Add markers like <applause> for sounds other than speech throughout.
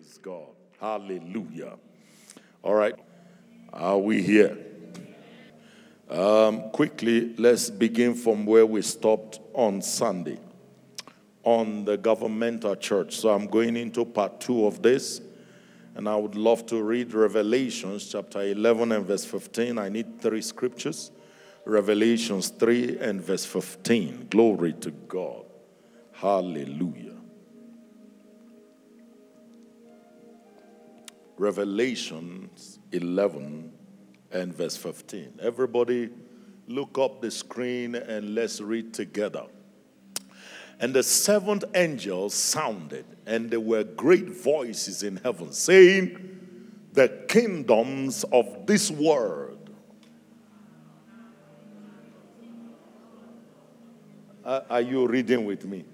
Praise God. Hallelujah. All right. Are we here? Um, quickly, let's begin from where we stopped on Sunday on the governmental church. So I'm going into part two of this, and I would love to read Revelations chapter 11 and verse 15. I need three scriptures Revelations 3 and verse 15. Glory to God. Hallelujah. Revelations 11 and verse 15. Everybody, look up the screen and let's read together. And the seventh angel sounded, and there were great voices in heaven saying, The kingdoms of this world. Uh, are you reading with me?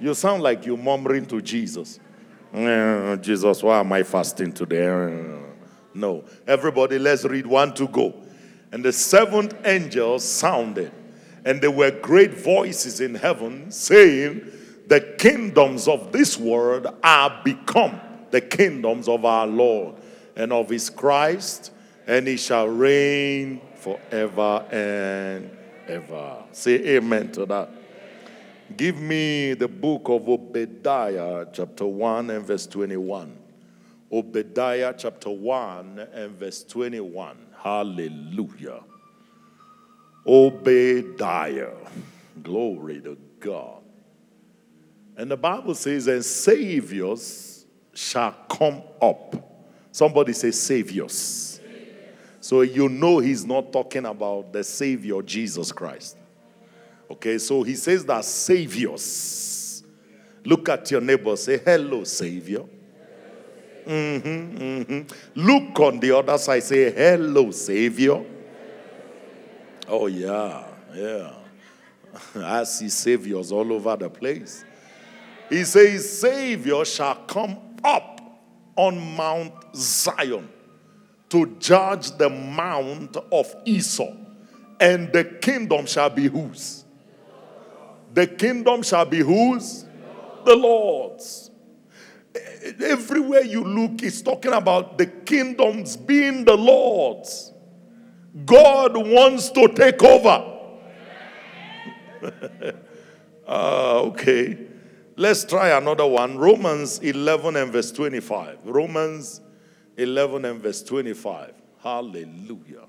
You sound like you're murmuring to Jesus. Uh, Jesus, why am I fasting today? Uh, no. Everybody, let's read one to go. And the seventh angel sounded, and there were great voices in heaven saying, The kingdoms of this world are become the kingdoms of our Lord and of his Christ, and he shall reign forever and ever. Say amen to that. Give me the book of Obadiah, chapter 1 and verse 21. Obadiah, chapter 1 and verse 21. Hallelujah. Obadiah. Glory to God. And the Bible says, and saviors shall come up. Somebody say, saviors. So you know he's not talking about the Savior Jesus Christ. Okay, so he says that saviors. Look at your neighbor, say, Hello, Savior. Mm-hmm, mm-hmm. Look on the other side, say, Hello, Savior. Oh, yeah, yeah. <laughs> I see saviors all over the place. He says, Savior shall come up on Mount Zion to judge the mount of Esau, and the kingdom shall be whose? The kingdom shall be whose? The Lord's. Everywhere you look, it's talking about the kingdoms being the Lord's. God wants to take over. uh, <laughs> okay. Let's try another one. Romans 11 and verse 25. Romans 11 and verse 25. Hallelujah.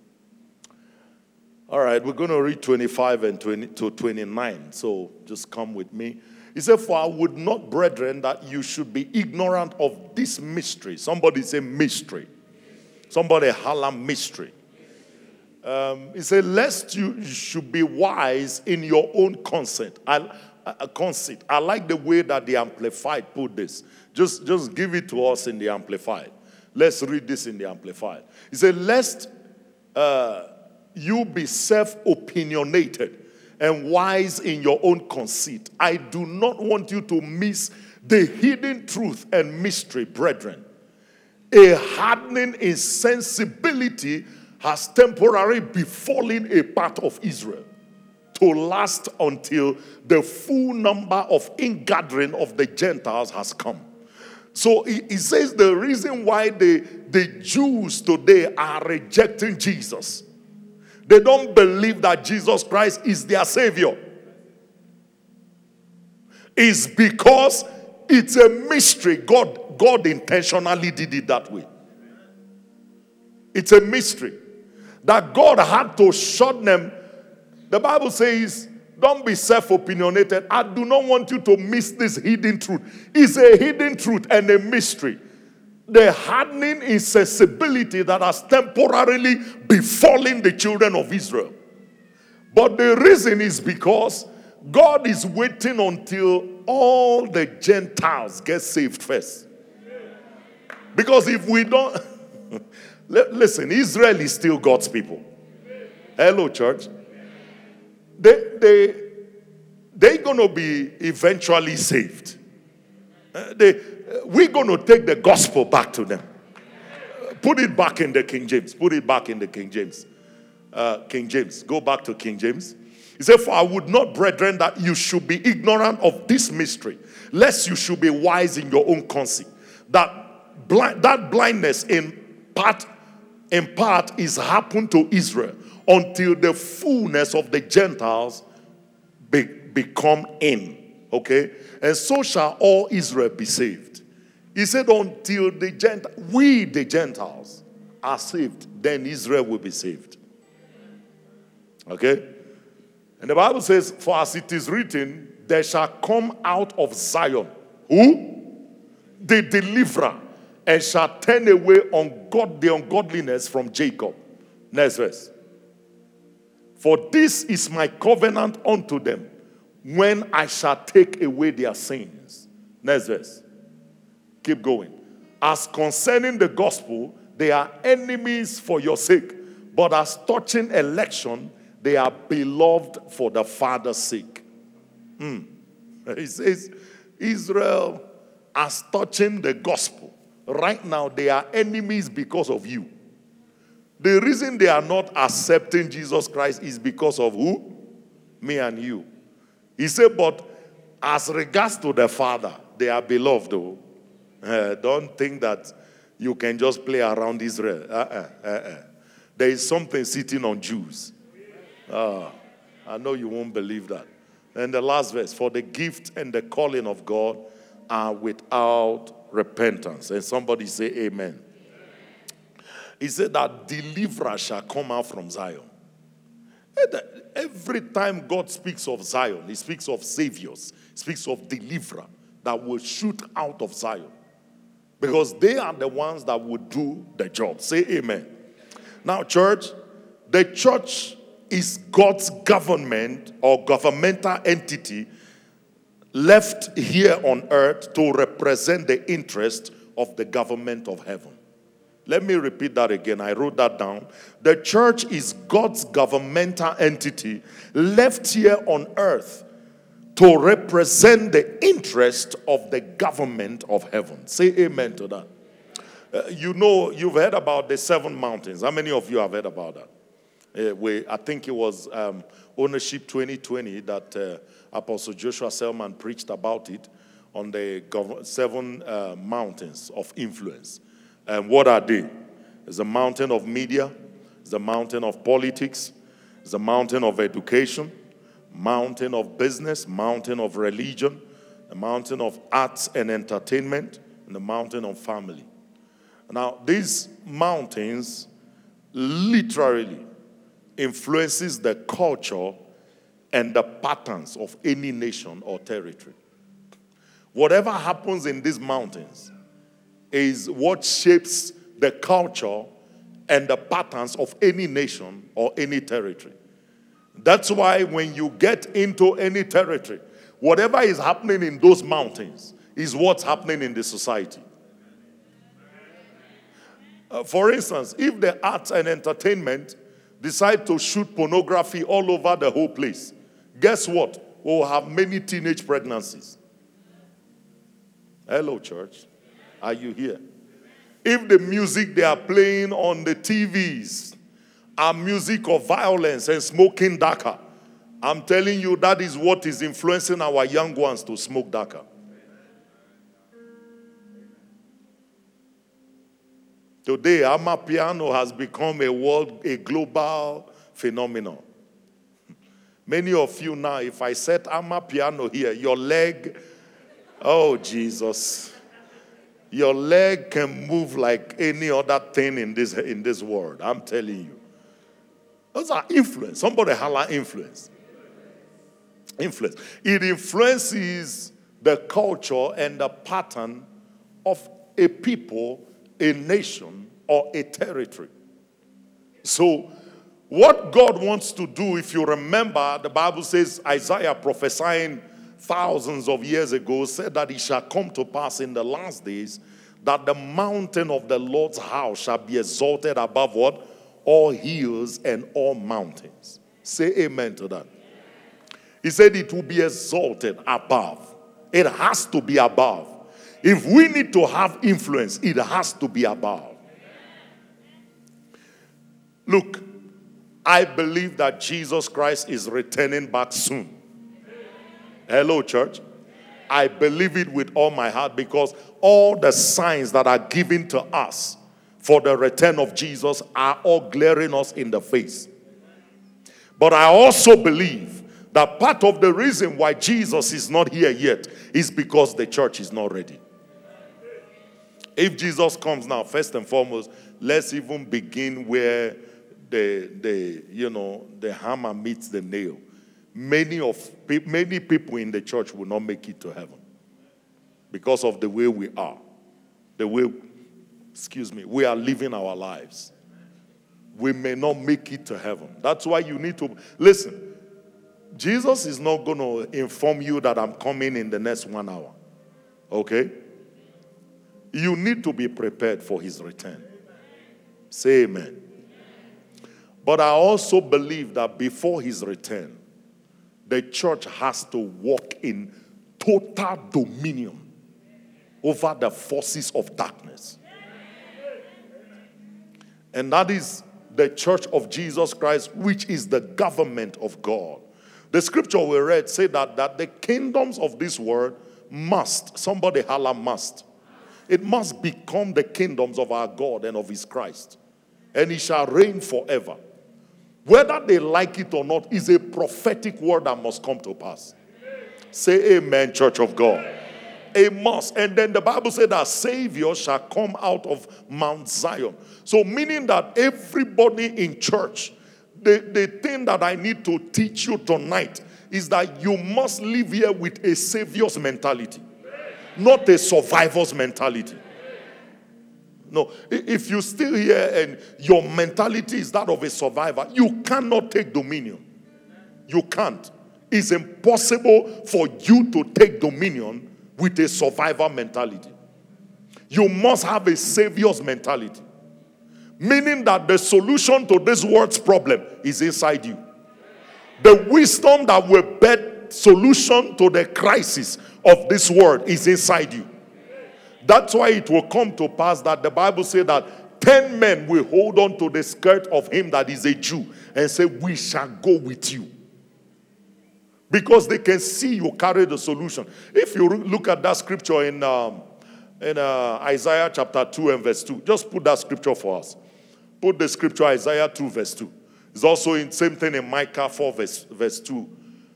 All right, we're going to read 25 and 20 to 29. So just come with me. He said, For I would not, brethren, that you should be ignorant of this mystery. Somebody say mystery. Somebody holla mystery. Um, he said, Lest you should be wise in your own consent. I, uh, conceit. I like the way that the Amplified put this. Just, just give it to us in the Amplified. Let's read this in the Amplified. He said, Lest. Uh, you be self opinionated and wise in your own conceit. I do not want you to miss the hidden truth and mystery, brethren. A hardening insensibility has temporarily befallen a part of Israel to last until the full number of ingathering of the Gentiles has come. So he, he says the reason why the, the Jews today are rejecting Jesus they don't believe that Jesus Christ is their Savior. Is because it's a mystery. God, God intentionally did it that way. It's a mystery that God had to shut them. The Bible says, don't be self opinionated. I do not want you to miss this hidden truth. It's a hidden truth and a mystery the hardening insensibility that has temporarily befallen the children of Israel. But the reason is because God is waiting until all the Gentiles get saved first. Because if we don't, <laughs> listen, Israel is still God's people. Hello, church. They, they, they're going to be eventually saved. Uh, they, we're going to take the gospel back to them. Put it back in the King James. Put it back in the King James. Uh, King James. Go back to King James. He said, For I would not, brethren, that you should be ignorant of this mystery, lest you should be wise in your own conceit. That that blindness in part, in part is happened to Israel until the fullness of the Gentiles be, become in. Okay? And so shall all Israel be saved. He said, until the Gent- we, the Gentiles, are saved, then Israel will be saved. Okay? And the Bible says, For as it is written, there shall come out of Zion. Who? The deliverer, and shall turn away ungod- the ungodliness from Jacob. Next verse. For this is my covenant unto them when I shall take away their sins. Next verse. Keep going. As concerning the gospel, they are enemies for your sake, but as touching election, they are beloved for the Father's sake. Mm. <laughs> He says, Israel, as touching the gospel, right now they are enemies because of you. The reason they are not accepting Jesus Christ is because of who? Me and you. He said, but as regards to the Father, they are beloved. Uh, don't think that you can just play around Israel. Uh-uh, uh-uh. There is something sitting on Jews. Uh, I know you won't believe that. And the last verse for the gift and the calling of God are without repentance. And somebody say, Amen. He said that deliverer shall come out from Zion. Every time God speaks of Zion, He speaks of saviors, speaks of deliverer that will shoot out of Zion. Because they are the ones that would do the job. Say amen. Now, church, the church is God's government or governmental entity left here on earth to represent the interest of the government of heaven. Let me repeat that again. I wrote that down. The church is God's governmental entity left here on earth to represent the interest of the government of heaven. Say amen to that. Uh, you know, you've heard about the seven mountains. How many of you have heard about that? Uh, we, I think it was um, Ownership 2020 that uh, Apostle Joshua Selman preached about it on the gov- seven uh, mountains of influence. And what are they? It's a mountain of media, it's a mountain of politics, it's a mountain of education, mountain of business, mountain of religion, the mountain of arts and entertainment, and the mountain of family. Now, these mountains literally influences the culture and the patterns of any nation or territory. Whatever happens in these mountains is what shapes the culture and the patterns of any nation or any territory. That's why when you get into any territory, whatever is happening in those mountains is what's happening in the society. Uh, for instance, if the arts and entertainment decide to shoot pornography all over the whole place, guess what? We'll have many teenage pregnancies. Hello, church. Are you here? If the music they are playing on the TVs are music of violence and smoking dagga, I'm telling you that is what is influencing our young ones to smoke dagga. Today, Amapiano has become a world, a global phenomenon. Many of you now, if I set Amapiano here, your leg, oh Jesus. Your leg can move like any other thing in this, in this world. I'm telling you. Those are influence. Somebody holla influence. Influence. It influences the culture and the pattern of a people, a nation, or a territory. So, what God wants to do, if you remember, the Bible says Isaiah prophesying thousands of years ago said that it shall come to pass in the last days that the mountain of the Lord's house shall be exalted above what? All hills and all mountains. Say amen to that. He said it will be exalted above. It has to be above. If we need to have influence, it has to be above. Look, I believe that Jesus Christ is returning back soon. Hello, church. I believe it with all my heart because all the signs that are given to us for the return of Jesus are all glaring us in the face. But I also believe that part of the reason why Jesus is not here yet is because the church is not ready. If Jesus comes now, first and foremost, let's even begin where the, the you know the hammer meets the nail. Many of many people in the church will not make it to heaven because of the way we are, the way, excuse me, we are living our lives. We may not make it to heaven. That's why you need to listen. Jesus is not going to inform you that I'm coming in the next one hour. Okay? You need to be prepared for his return. Say amen. But I also believe that before his return, the church has to walk in total dominion over the forces of darkness. And that is the church of Jesus Christ, which is the government of God. The scripture we read said that, that the kingdoms of this world must, somebody holla must, it must become the kingdoms of our God and of his Christ. And he shall reign forever. Whether they like it or not is a prophetic word that must come to pass. Say amen, church of God. A must. And then the Bible said that Savior shall come out of Mount Zion. So, meaning that everybody in church the, the thing that I need to teach you tonight is that you must live here with a savior's mentality, not a survivor's mentality. No, if you're still here and your mentality is that of a survivor, you cannot take dominion. You can't. It's impossible for you to take dominion with a survivor mentality. You must have a savior's mentality. Meaning that the solution to this world's problem is inside you. The wisdom that will bet solution to the crisis of this world is inside you. That's why it will come to pass that the Bible says that 10 men will hold on to the skirt of him that is a Jew and say, We shall go with you. Because they can see you carry the solution. If you look at that scripture in, um, in uh, Isaiah chapter 2 and verse 2, just put that scripture for us. Put the scripture Isaiah 2, verse 2. It's also in same thing in Micah 4, verse, verse 2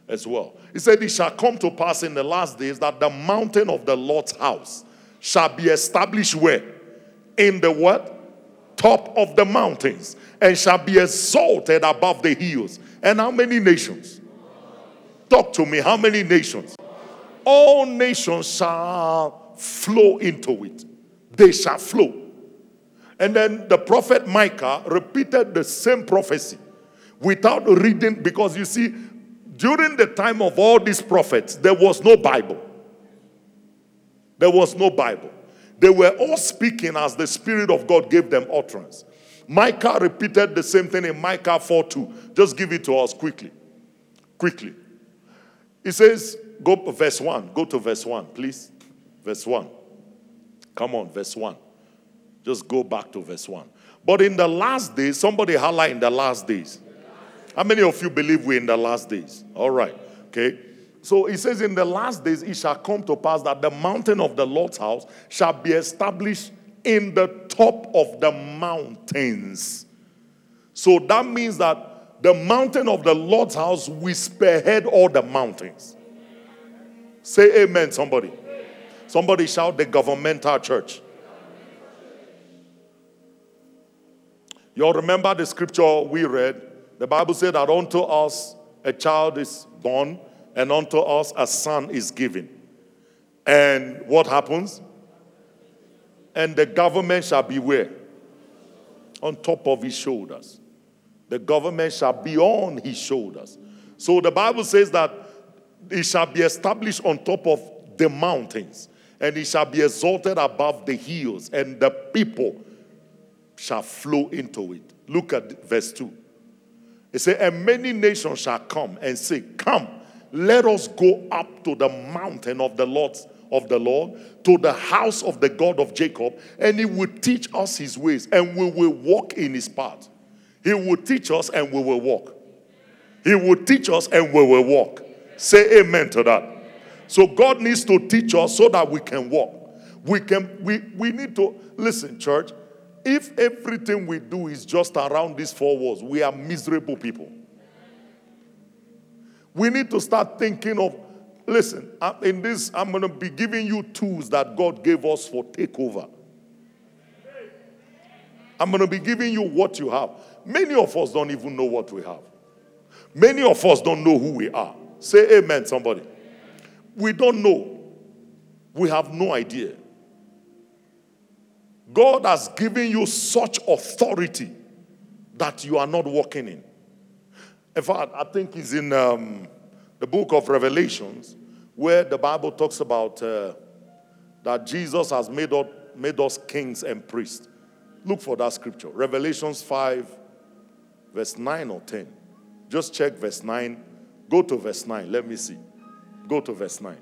as well. He said, It shall come to pass in the last days that the mountain of the Lord's house shall be established where? In the what? Top of the mountains, and shall be exalted above the hills. And how many nations? Talk to me. How many nations? All nations shall flow into it. They shall flow. And then the prophet Micah repeated the same prophecy without reading, because you see, during the time of all these prophets, there was no Bible. There was no Bible. They were all speaking as the Spirit of God gave them utterance. Micah repeated the same thing in Micah 4 2. Just give it to us quickly. Quickly. He says, go verse 1. Go to verse 1, please. Verse 1. Come on, verse 1. Just go back to verse 1. But in the last days, somebody highlight in the last days. How many of you believe we're in the last days? All right. Okay. So he says, In the last days, it shall come to pass that the mountain of the Lord's house shall be established in the top of the mountains. So that means that the mountain of the Lord's house will spearhead all the mountains. Say amen, somebody. Somebody shout the governmental church. You all remember the scripture we read? The Bible said that unto us a child is born, and unto us a son is given. And what happens? And the government shall be where? On top of his shoulders. The government shall be on his shoulders. So the Bible says that it shall be established on top of the mountains, and it shall be exalted above the hills, and the people shall flow into it. Look at verse 2. It says, And many nations shall come and say, Come, let us go up to the mountain of the Lord of the Lord, to the house of the God of Jacob, and he will teach us his ways, and we will walk in his path. He will teach us and we will walk. He will teach us and we will walk. Say amen to that. So God needs to teach us so that we can walk. We can we we need to listen, church. If everything we do is just around these four walls, we are miserable people. We need to start thinking of listen, in this, I'm going to be giving you tools that God gave us for takeover. I'm going to be giving you what you have. Many of us don't even know what we have. Many of us don't know who we are. Say amen, somebody. We don't know. We have no idea. God has given you such authority that you are not walking in. In fact, I think it's in um, the book of Revelations where the Bible talks about uh, that Jesus has made us, made us kings and priests. Look for that scripture. Revelations 5, verse 9 or 10. Just check verse 9. Go to verse 9. Let me see. Go to verse 9.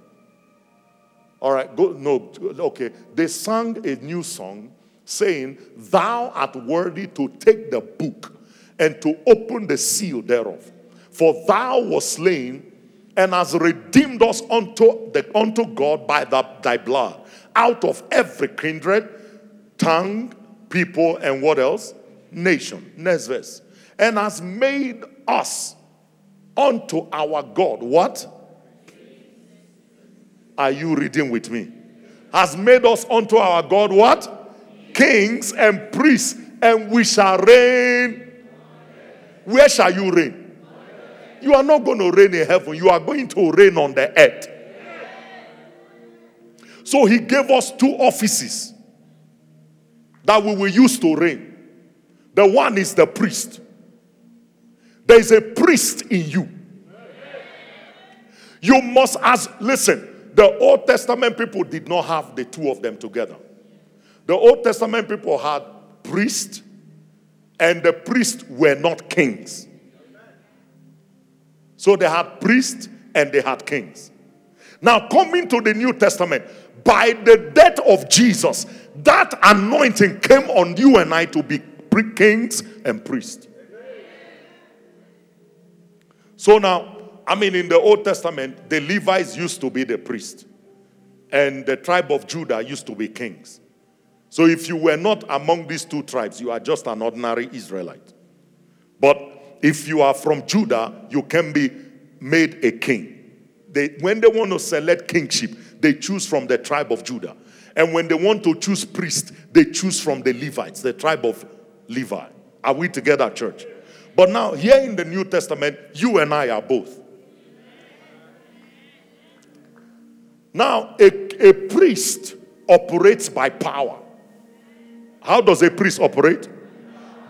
All right, go. No, okay. They sang a new song saying, Thou art worthy to take the book and to open the seal thereof. For thou was slain and has redeemed us unto, the, unto God by the, thy blood out of every kindred, tongue, people, and what else? Nation. Next verse. And has made us unto our God. What? Are you reading with me? Has made us unto our God what? Kings and priests, and we shall reign. Where shall you reign? You are not going to reign in heaven, you are going to reign on the earth. So he gave us two offices that we will use to reign. The one is the priest. There is a priest in you. You must ask, listen, the Old Testament people did not have the two of them together. The Old Testament people had priests, and the priests were not kings. So they had priests and they had kings. Now, coming to the New Testament, by the death of Jesus, that anointing came on you and I to be kings and priests. So now, I mean, in the Old Testament, the Levites used to be the priest, and the tribe of Judah used to be kings. So if you were not among these two tribes, you are just an ordinary Israelite. But if you are from Judah, you can be made a king. They, when they want to select kingship, they choose from the tribe of Judah. And when they want to choose priest, they choose from the Levites, the tribe of Levi. Are we together, church? But now, here in the New Testament, you and I are both. Now, a, a priest operates by power. How does a priest operate?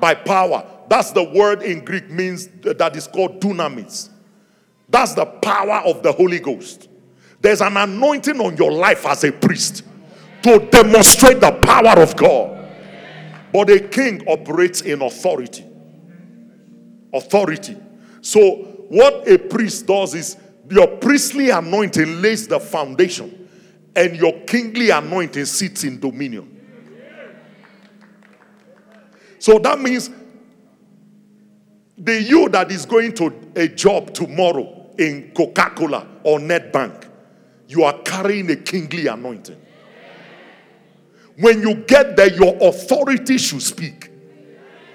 By power. That's the word in Greek means that is called dunamis. That's the power of the Holy Ghost. There's an anointing on your life as a priest to demonstrate the power of God. But a king operates in authority. Authority. So, what a priest does is your priestly anointing lays the foundation, and your kingly anointing sits in dominion. So that means the you that is going to a job tomorrow in Coca Cola or Nedbank, you are carrying a kingly anointing. When you get there, your authority should speak.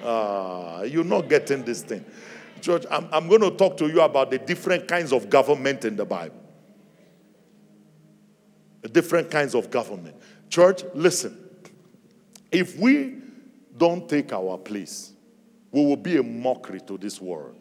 Ah, you're not getting this thing. Church, I'm, I'm going to talk to you about the different kinds of government in the Bible. Different kinds of government. Church, listen. If we don't take our place, we will be a mockery to this world.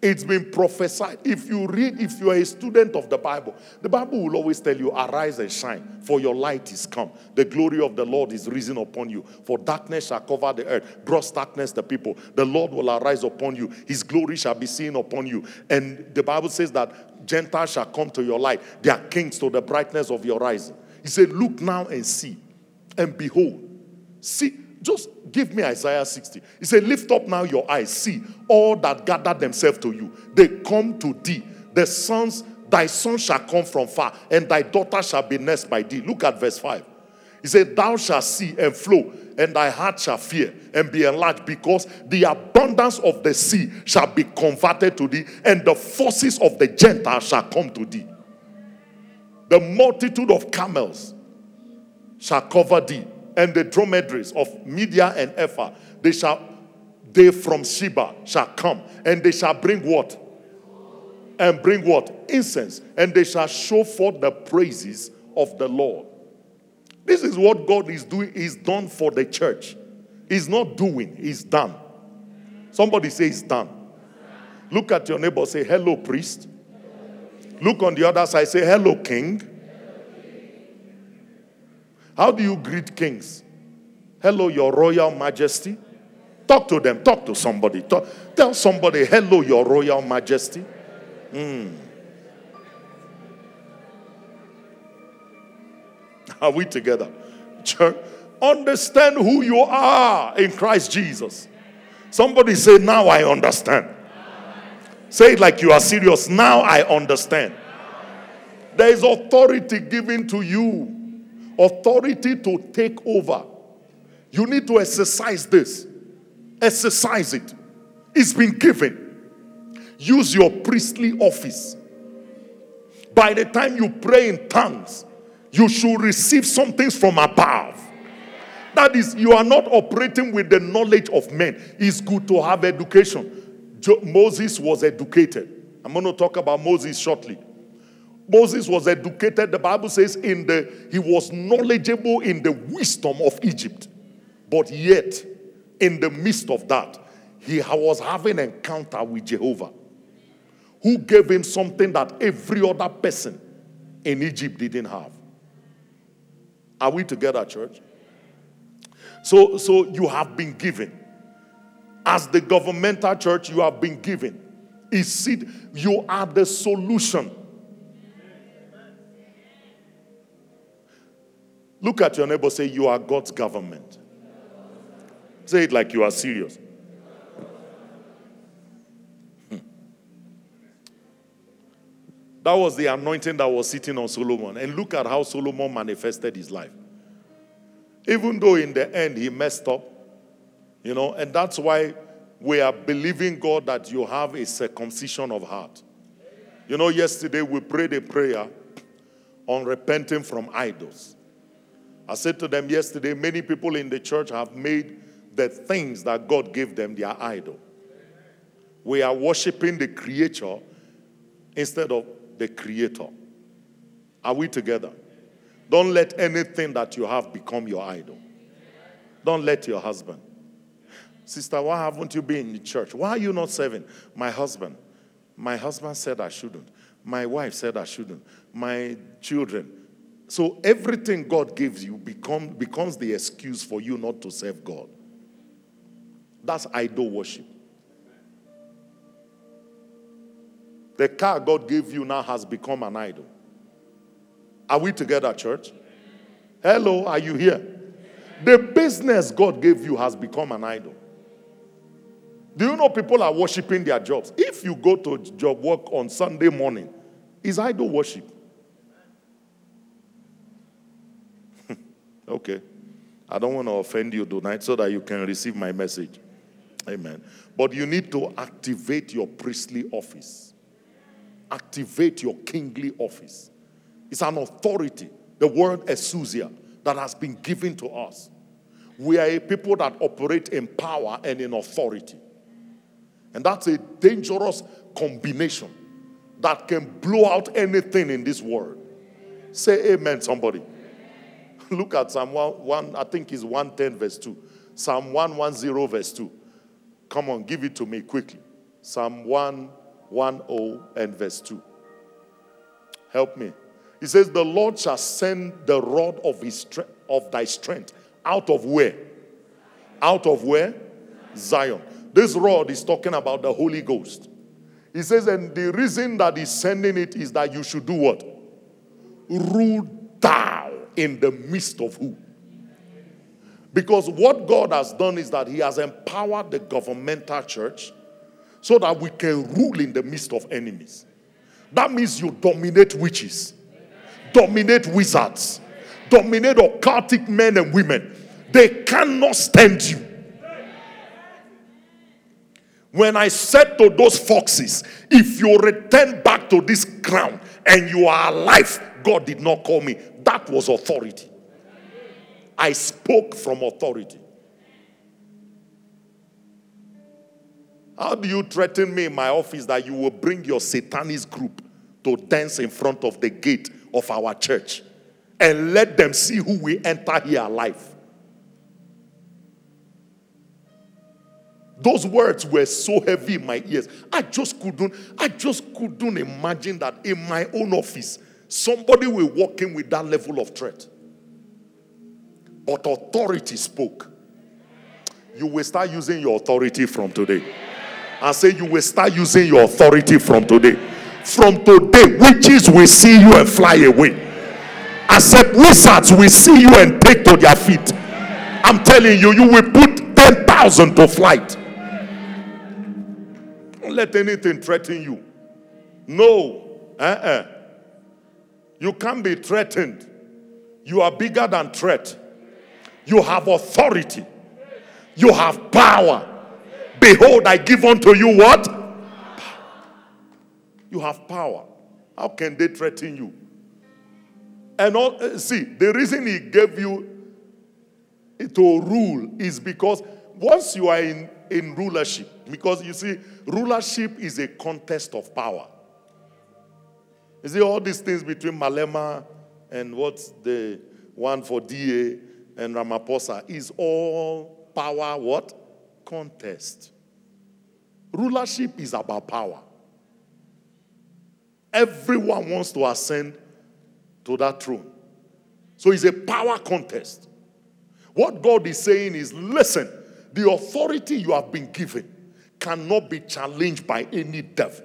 It's been prophesied. If you read, if you are a student of the Bible, the Bible will always tell you, Arise and shine, for your light is come. The glory of the Lord is risen upon you. For darkness shall cover the earth, gross darkness the people. The Lord will arise upon you, his glory shall be seen upon you. And the Bible says that Gentiles shall come to your light, their kings to the brightness of your rising. He said, Look now and see, and behold, see just give me Isaiah 60. He said, Lift up now your eyes, see all that gather themselves to you. They come to thee. The sons, thy son shall come from far, and thy daughter shall be nursed by thee. Look at verse 5. He said, Thou shalt see and flow, and thy heart shall fear and be enlarged, because the abundance of the sea shall be converted to thee, and the forces of the Gentiles shall come to thee. The multitude of camels shall cover thee, and the dromedaries of Midian and Ephah, they shall they from Sheba shall come, and they shall bring what? And bring what? Incense, and they shall show forth the praises of the Lord. This is what God is doing, is done for the church. He's not doing, he's done. Somebody say it's done. Look at your neighbor, say, Hello, priest. Look on the other side, say, Hello, king. How do you greet kings? Hello, your royal majesty. Talk to them, talk to somebody. Talk, tell somebody, Hello, your royal majesty. Mm. Are we together? Church, understand who you are in Christ Jesus. Somebody say, Now I understand. Say it like you are serious. Now I understand. There is authority given to you, authority to take over. You need to exercise this. Exercise it. It's been given. Use your priestly office. By the time you pray in tongues, you should receive something from above. That is, you are not operating with the knowledge of men. It's good to have education. Jo- Moses was educated. I'm going to talk about Moses shortly. Moses was educated, the Bible says, in the he was knowledgeable in the wisdom of Egypt. But yet, in the midst of that, he was having an encounter with Jehovah, who gave him something that every other person in Egypt didn't have. Are we together, church? So, so you have been given. As the governmental church, you have been given. Is it you are the solution? Look at your neighbor, say, You are God's government. Say it like you are serious. Hmm. That was the anointing that was sitting on Solomon. And look at how Solomon manifested his life. Even though in the end he messed up, you know, and that's why we are believing God that you have a circumcision of heart. You know, yesterday we prayed a prayer on repenting from idols. I said to them yesterday, many people in the church have made the things that God gave them their idol. We are worshiping the creator instead of the creator. Are we together? Don't let anything that you have become your idol. Don't let your husband. Sister, why haven't you been in church? Why are you not serving? My husband. My husband said I shouldn't. My wife said I shouldn't. My children. So everything God gives you become, becomes the excuse for you not to serve God. That's idol worship. The car God gave you now has become an idol. Are we together, church? Hello, are you here? The business God gave you has become an idol. Do you know people are worshiping their jobs? If you go to job work on Sunday morning, is idol worship. Okay. I don't want to offend you tonight so that you can receive my message. Amen. But you need to activate your priestly office, activate your kingly office. It's an authority, the word exousia, that has been given to us. We are a people that operate in power and in authority. And that's a dangerous combination that can blow out anything in this world. Say amen, somebody. <laughs> Look at Psalm 1, 1 I think it's 110, verse 2. Psalm 110, verse 2. Come on, give it to me quickly. Psalm 110 and verse 2. Help me. He says, The Lord shall send the rod of his strength of thy strength. Out of where? Out of where? Zion. This rod is talking about the Holy Ghost. He says, and the reason that he's sending it is that you should do what? Rule down in the midst of who? Because what God has done is that He has empowered the governmental church so that we can rule in the midst of enemies. That means you dominate witches, dominate wizards, dominate occultic men and women. They cannot stand you. When I said to those foxes, if you return back to this ground and you are alive, God did not call me. That was authority. I spoke from authority. How do you threaten me in my office that you will bring your satanist group to dance in front of the gate of our church and let them see who we enter here alive? Those words were so heavy in my ears. I just couldn't, I just couldn't imagine that in my own office, somebody will walk in with that level of threat. But authority spoke. You will start using your authority from today. I say you will start using your authority from today. From today, witches will see you and fly away. I said wizards will see you and take to their feet. I'm telling you, you will put 10,000 to flight. Let anything threaten you. No. Uh-uh. You can't be threatened. You are bigger than threat. You have authority. You have power. Behold, I give unto you what? You have power. How can they threaten you? And all, uh, see, the reason he gave you to rule is because once you are in, in rulership, because you see, rulership is a contest of power. You see, all these things between Malema and what's the one for DA and Ramaphosa is all power what? Contest. Rulership is about power. Everyone wants to ascend to that throne. So it's a power contest. What God is saying is listen, the authority you have been given cannot be challenged by any devil.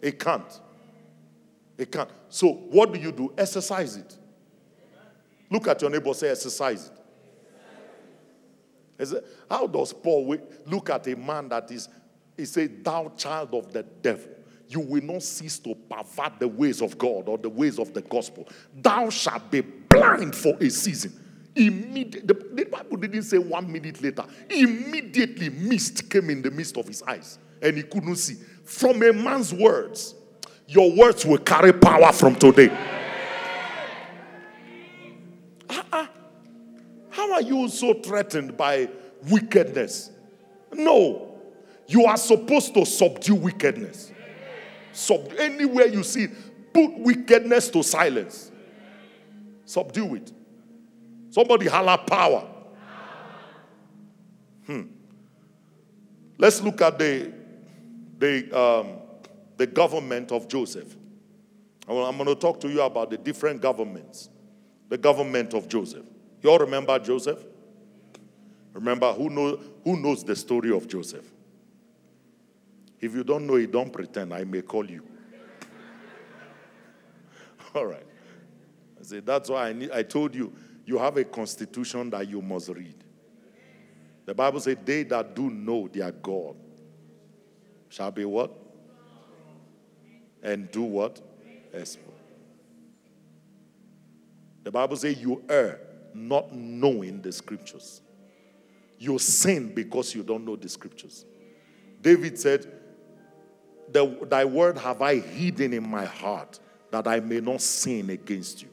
It can't. It can't. So, what do you do? Exercise it. Look at your neighbor, say, exercise it. How does Paul look at a man that is, he said, Thou child of the devil, you will not cease to pervert the ways of God or the ways of the gospel. Thou shalt be blind for a season. Immediately, didn't say one minute later. Immediately, mist came in the midst of his eyes and he couldn't see. From a man's words, your words will carry power from today. Uh-uh. How are you so threatened by wickedness? No. You are supposed to subdue wickedness. Sub- anywhere you see, put wickedness to silence. Subdue it. Somebody holler power. Hmm. Let's look at the, the, um, the government of Joseph. I'm going to talk to you about the different governments. The government of Joseph. You all remember Joseph? Remember who, know, who knows the story of Joseph? If you don't know it, don't pretend. I may call you. <laughs> All right. I said, that's why I, need, I told you you have a constitution that you must read. The Bible says, They that do know their God shall be what? And do what? Expert. The Bible says, You err not knowing the scriptures. You sin because you don't know the scriptures. David said, Thy word have I hidden in my heart that I may not sin against you.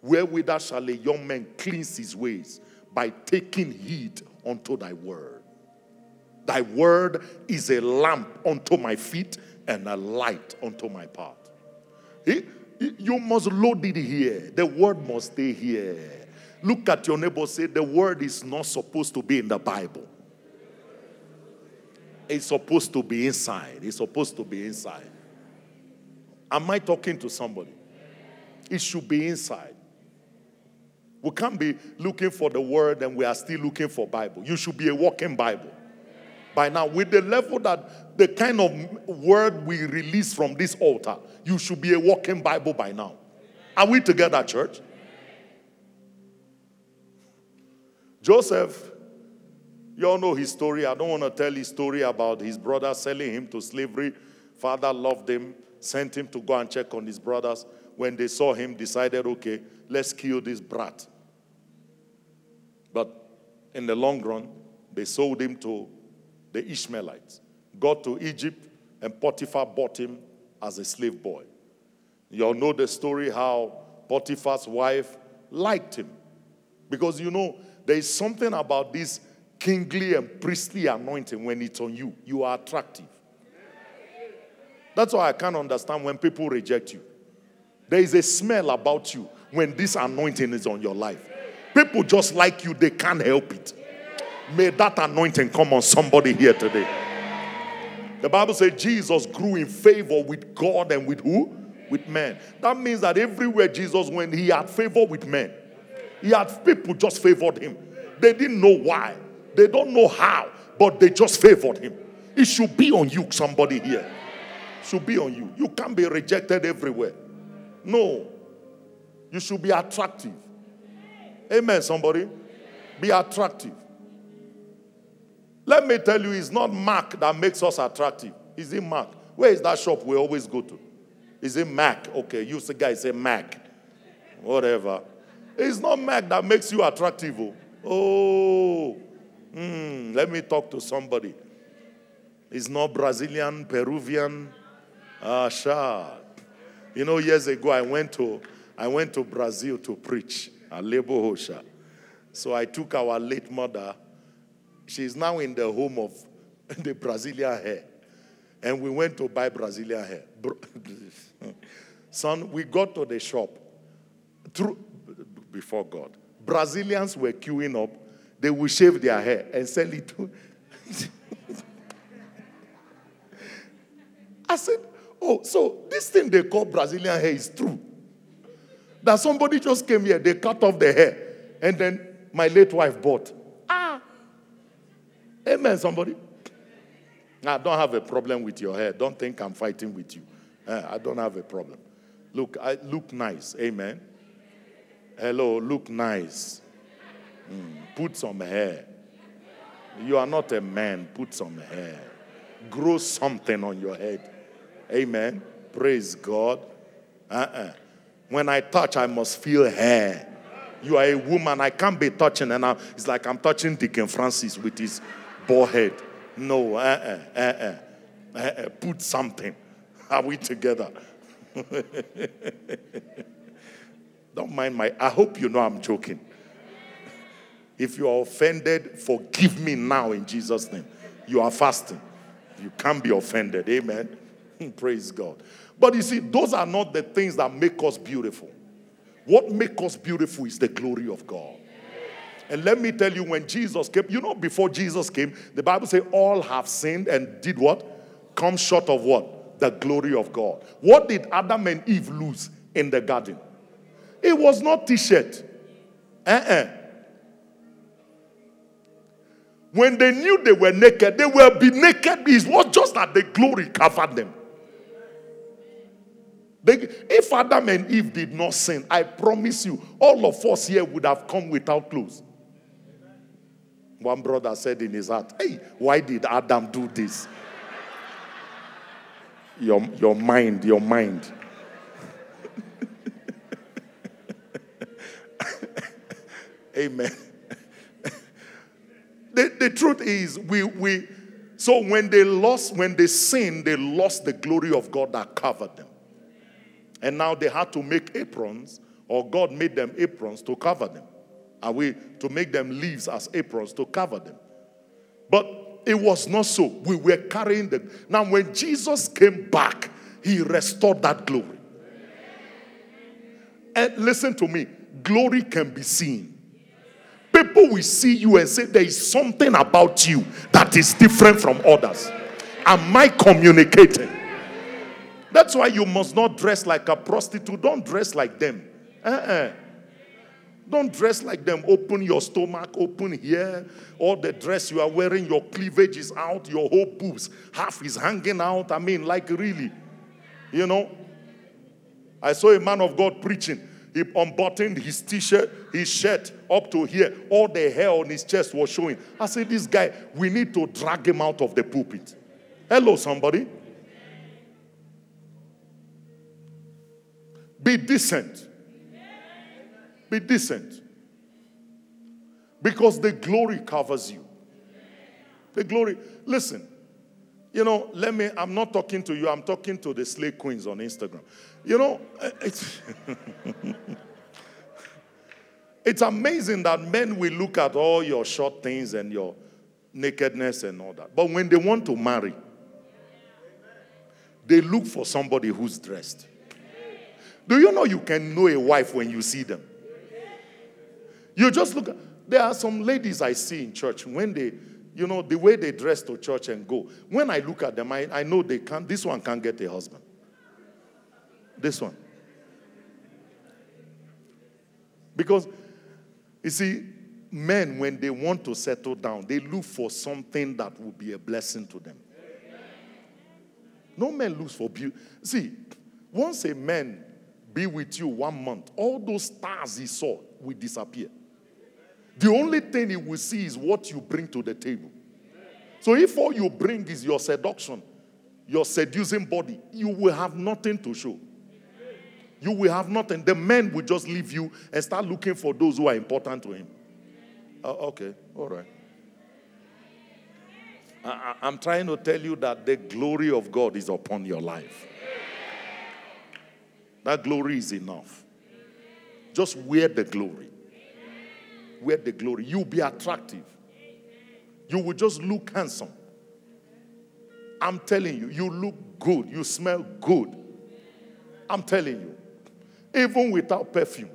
Wherewith shall a young man cleanse his ways by taking heed unto thy word. Thy word is a lamp unto my feet and a light unto my path. You must load it here. The word must stay here. Look at your neighbor, say, The word is not supposed to be in the Bible. It's supposed to be inside. It's supposed to be inside. Am I talking to somebody? It should be inside. We can't be looking for the word and we are still looking for Bible. You should be a walking Bible. By now, with the level that the kind of word we release from this altar, you should be a walking Bible by now. Are we together, church? Joseph, you all know his story. I don't want to tell his story about his brother selling him to slavery. Father loved him, sent him to go and check on his brothers. When they saw him, decided, okay, let's kill this brat. But in the long run, they sold him to the Ishmaelites. Got to Egypt, and Potiphar bought him as a slave boy. You all know the story how Potiphar's wife liked him. Because you know, there is something about this kingly and priestly anointing when it's on you. You are attractive. That's why I can't understand when people reject you. There is a smell about you when this anointing is on your life. People just like you, they can't help it. May that anointing come on somebody here today. The Bible says Jesus grew in favor with God and with who? With men. That means that everywhere Jesus went, he had favor with men. He had people just favored him. They didn't know why, they don't know how, but they just favored him. It should be on you, somebody here. It should be on you. You can't be rejected everywhere. No. You should be attractive. Amen, somebody. Be attractive. Let me tell you, it's not Mac that makes us attractive. Is it Mac? Where is that shop we always go to? Is it Mac? Okay, you the guy say Mac. Whatever. It's not Mac that makes you attractive. Oh, oh. Mm, let me talk to somebody. It's not Brazilian, Peruvian. Ah, sure. You know, years ago I went to I went to Brazil to preach at Lebo Hosha. So I took our late mother. She's now in the home of <laughs> the Brazilian hair. And we went to buy Brazilian hair. <laughs> Son, we got to the shop through, before God. Brazilians were queuing up. They will shave their hair and sell it to. <laughs> I said, Oh, so this thing they call Brazilian hair is true. That somebody just came here, they cut off the hair, and then my late wife bought. Ah. Amen, somebody. I don't have a problem with your hair. Don't think I'm fighting with you. Uh, I don't have a problem. Look, I look nice. Amen. Hello, look nice. Mm, put some hair. You are not a man. Put some hair. Grow something on your head. Amen. Praise God. Uh-uh. When I touch, I must feel hair. You are a woman. I can't be touching, and I'm, it's like I'm touching Deacon Francis with his bald head. No, uh-uh, uh-uh, uh-uh. Put something. Are we together? <laughs> Don't mind my. I hope you know I'm joking. If you are offended, forgive me now in Jesus' name. You are fasting. You can't be offended. Amen. <laughs> Praise God. But you see, those are not the things that make us beautiful. What makes us beautiful is the glory of God. And let me tell you, when Jesus came, you know, before Jesus came, the Bible says all have sinned and did what? Come short of what? The glory of God. What did Adam and Eve lose in the garden? It was not t-shirt. Uh-uh. When they knew they were naked, they will be naked. It was just that the glory covered them. They, if Adam and Eve did not sin, I promise you, all of us here would have come without clothes. One brother said in his heart, Hey, why did Adam do this? Your, your mind, your mind. <laughs> Amen. the, the truth is, we, we, so when they lost, when they sinned, they lost the glory of God that covered them. And now they had to make aprons, or God made them aprons to cover them. Are we to make them leaves as aprons to cover them? But it was not so. We were carrying them. Now, when Jesus came back, he restored that glory. And listen to me glory can be seen. People will see you and say, There is something about you that is different from others. Am I communicating? That's why you must not dress like a prostitute. Don't dress like them. Uh-uh. Don't dress like them. Open your stomach, open here. All the dress you are wearing, your cleavage is out, your whole boobs, half is hanging out. I mean, like really. You know? I saw a man of God preaching. He unbuttoned his t shirt, his shirt up to here. All the hair on his chest was showing. I said, This guy, we need to drag him out of the pulpit. Hello, somebody. Be decent. Be decent. Because the glory covers you. The glory. Listen, you know, let me, I'm not talking to you, I'm talking to the slay queens on Instagram. You know, eh, it's. <laughs> It's amazing that men will look at all your short things and your nakedness and all that. But when they want to marry, they look for somebody who's dressed. Do you know you can know a wife when you see them? You just look. There are some ladies I see in church when they, you know, the way they dress to church and go. When I look at them, I, I know they can't. This one can't get a husband. This one. Because, you see, men, when they want to settle down, they look for something that will be a blessing to them. No man looks for beauty. See, once a man be with you one month, all those stars he saw will disappear. The only thing he will see is what you bring to the table. So if all you bring is your seduction, your seducing body, you will have nothing to show. You will have nothing. The men will just leave you and start looking for those who are important to him. Uh, okay, all right. I, I'm trying to tell you that the glory of God is upon your life. That glory is enough. Just wear the glory. Wear the glory. You'll be attractive. You will just look handsome. I'm telling you, you look good. You smell good. I'm telling you. Even without perfume.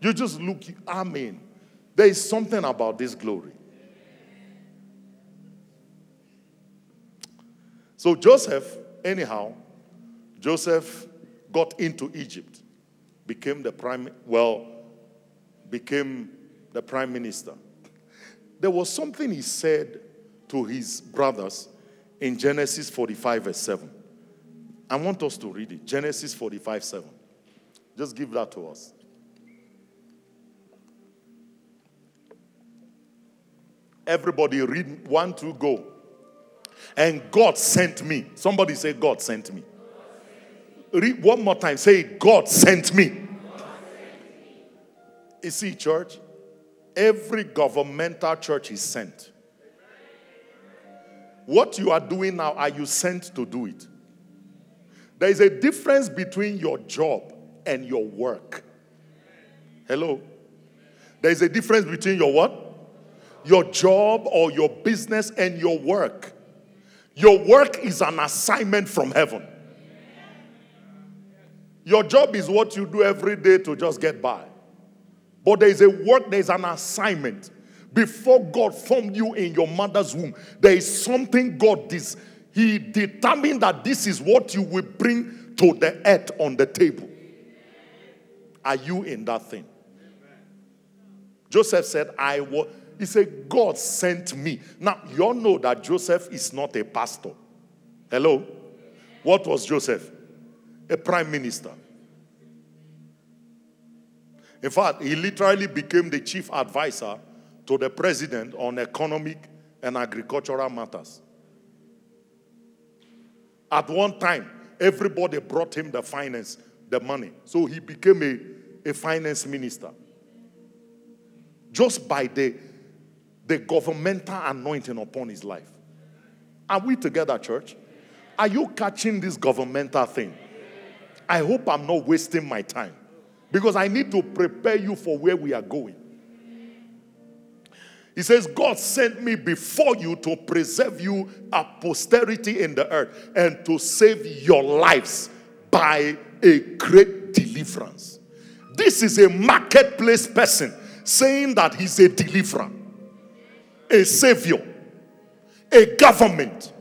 You just look, I mean, there is something about this glory. So Joseph, anyhow, Joseph got into Egypt, became the prime, well, became the prime minister. There was something he said to his brothers in Genesis 45, verse 7. I want us to read it. Genesis 45, 7. Just give that to us. Everybody read one, two, go. And God sent me. Somebody say, God sent me. Read one more time. Say, God sent me. You see, church, every governmental church is sent. What you are doing now, are you sent to do it? There is a difference between your job and your work. Hello? There is a difference between your what? Your job or your business and your work. Your work is an assignment from heaven. Your job is what you do every day to just get by. But there is a work, there is an assignment. Before God formed you in your mother's womb, there is something God does. He determined that this is what you will bring to the earth on the table. Are you in that thing? Joseph said, I was. He said, God sent me. Now, you all know that Joseph is not a pastor. Hello? What was Joseph? A prime minister. In fact, he literally became the chief advisor to the president on economic and agricultural matters. At one time, everybody brought him the finance, the money. So he became a, a finance minister. Just by the, the governmental anointing upon his life. Are we together, church? Are you catching this governmental thing? I hope I'm not wasting my time because I need to prepare you for where we are going. He says, God sent me before you to preserve you a posterity in the earth and to save your lives by a great deliverance. This is a marketplace person saying that he's a deliverer, a savior, a government.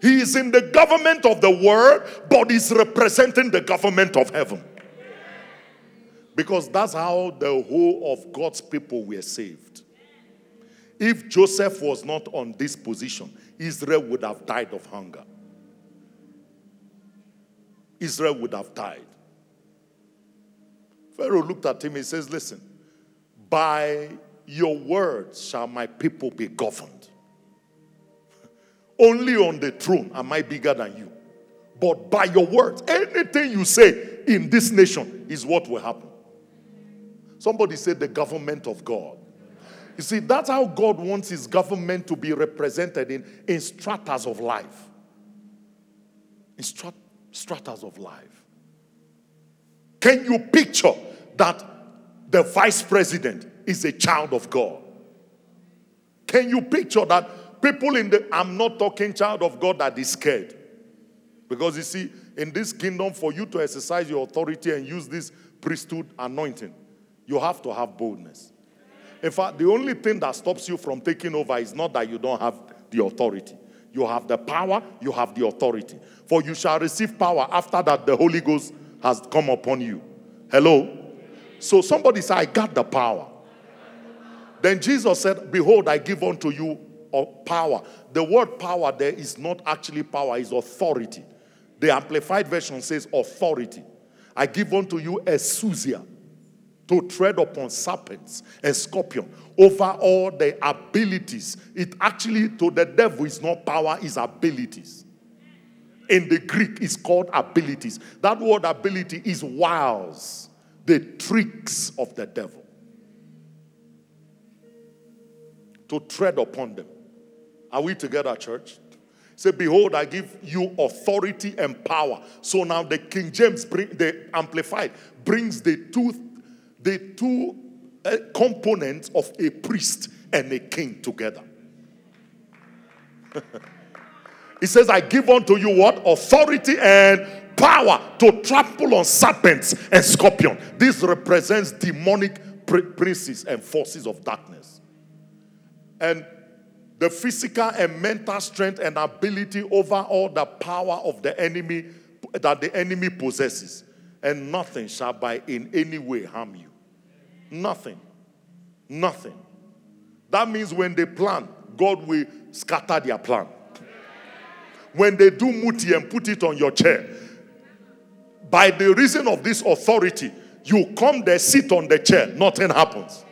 He is in the government of the world, but he's representing the government of heaven. Because that's how the whole of God's people were saved. If Joseph was not on this position, Israel would have died of hunger. Israel would have died. Pharaoh looked at him and says, Listen, by your words shall my people be governed. Only on the throne am I bigger than you. But by your words, anything you say in this nation is what will happen. Somebody said the government of God. You see, that's how God wants his government to be represented in, in stratas of life. In stratas of life. Can you picture that the vice president is a child of God. Can you picture that? People in the, I'm not talking child of God that is scared. Because you see, in this kingdom, for you to exercise your authority and use this priesthood anointing, you have to have boldness. In fact, the only thing that stops you from taking over is not that you don't have the authority. You have the power, you have the authority. For you shall receive power after that the Holy Ghost has come upon you. Hello? So somebody said, I got the power. Then Jesus said, Behold, I give unto you power. The word power there is not actually power, it's authority. The Amplified Version says authority. I give unto you a exousia to tread upon serpents and scorpion over all the abilities. It actually, to the devil, is not power, is abilities. In the Greek, it's called abilities. That word ability is wiles, the tricks of the devil. To tread upon them. Are we together, church? Say, behold, I give you authority and power. So now the King James, bring, the Amplified, brings the two, the two uh, components of a priest and a king together. <laughs> he says, I give unto you what? Authority and power to trample on serpents and scorpions. This represents demonic princes and forces of darkness. And the physical and mental strength and ability over all the power of the enemy that the enemy possesses. And nothing shall by in any way harm you. Nothing. Nothing. That means when they plan, God will scatter their plan. When they do muti and put it on your chair, by the reason of this authority, you come there, sit on the chair, nothing happens.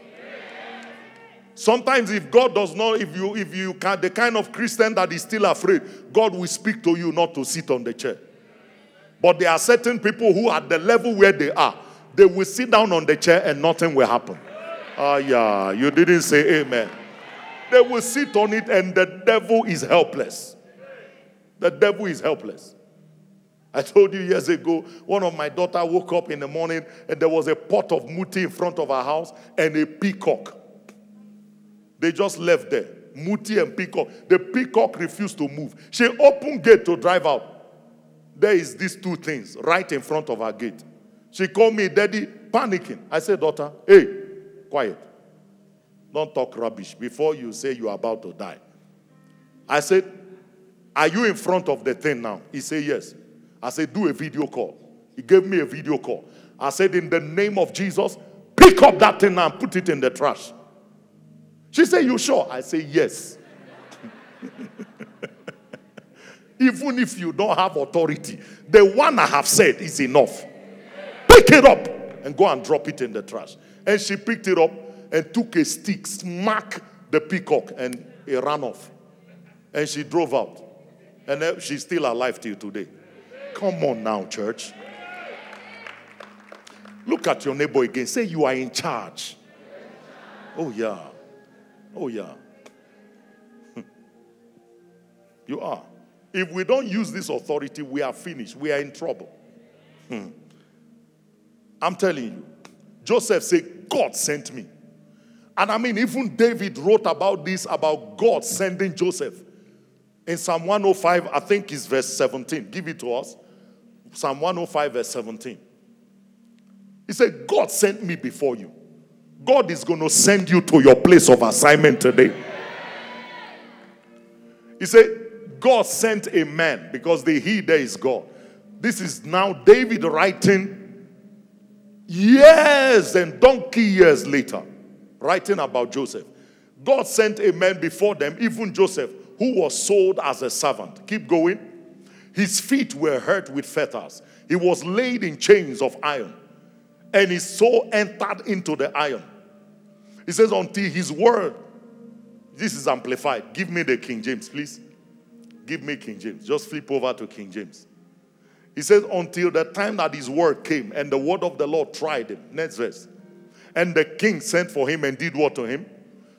Sometimes, if God does not, if you, if you can, the kind of Christian that is still afraid, God will speak to you not to sit on the chair. But there are certain people who, at the level where they are, they will sit down on the chair and nothing will happen. Ah, uh, yeah, you didn't say amen. They will sit on it and the devil is helpless. The devil is helpless. I told you years ago, one of my daughter woke up in the morning and there was a pot of muti in front of her house and a peacock. They just left there. Muti and Peacock. The Peacock refused to move. She opened gate to drive out. There is these two things right in front of her gate. She called me, Daddy, panicking. I said, Daughter, hey, quiet. Don't talk rubbish before you say you're about to die. I said, Are you in front of the thing now? He said, Yes. I said, Do a video call. He gave me a video call. I said, In the name of Jesus, pick up that thing and put it in the trash. She said, You sure? I say, Yes. <laughs> Even if you don't have authority, the one I have said is enough. Pick it up and go and drop it in the trash. And she picked it up and took a stick, smacked the peacock, and it ran off. And she drove out. And she's still alive till today. Come on now, church. Look at your neighbor again. Say, You are in charge. Oh, yeah. Oh, yeah. <laughs> you are. If we don't use this authority, we are finished. We are in trouble. Hmm. I'm telling you. Joseph said, God sent me. And I mean, even David wrote about this about God sending Joseph. In Psalm 105, I think it's verse 17. Give it to us. Psalm 105, verse 17. He said, God sent me before you. God is going to send you to your place of assignment today. He said, God sent a man because the he there is God. This is now David writing years and donkey years later, writing about Joseph. God sent a man before them, even Joseph, who was sold as a servant. Keep going. His feet were hurt with fetters. He was laid in chains of iron, and his soul entered into the iron. He says, until his word, this is amplified. Give me the King James, please. Give me King James. Just flip over to King James. He says, until the time that his word came and the word of the Lord tried him. Next verse. And the king sent for him and did what to him?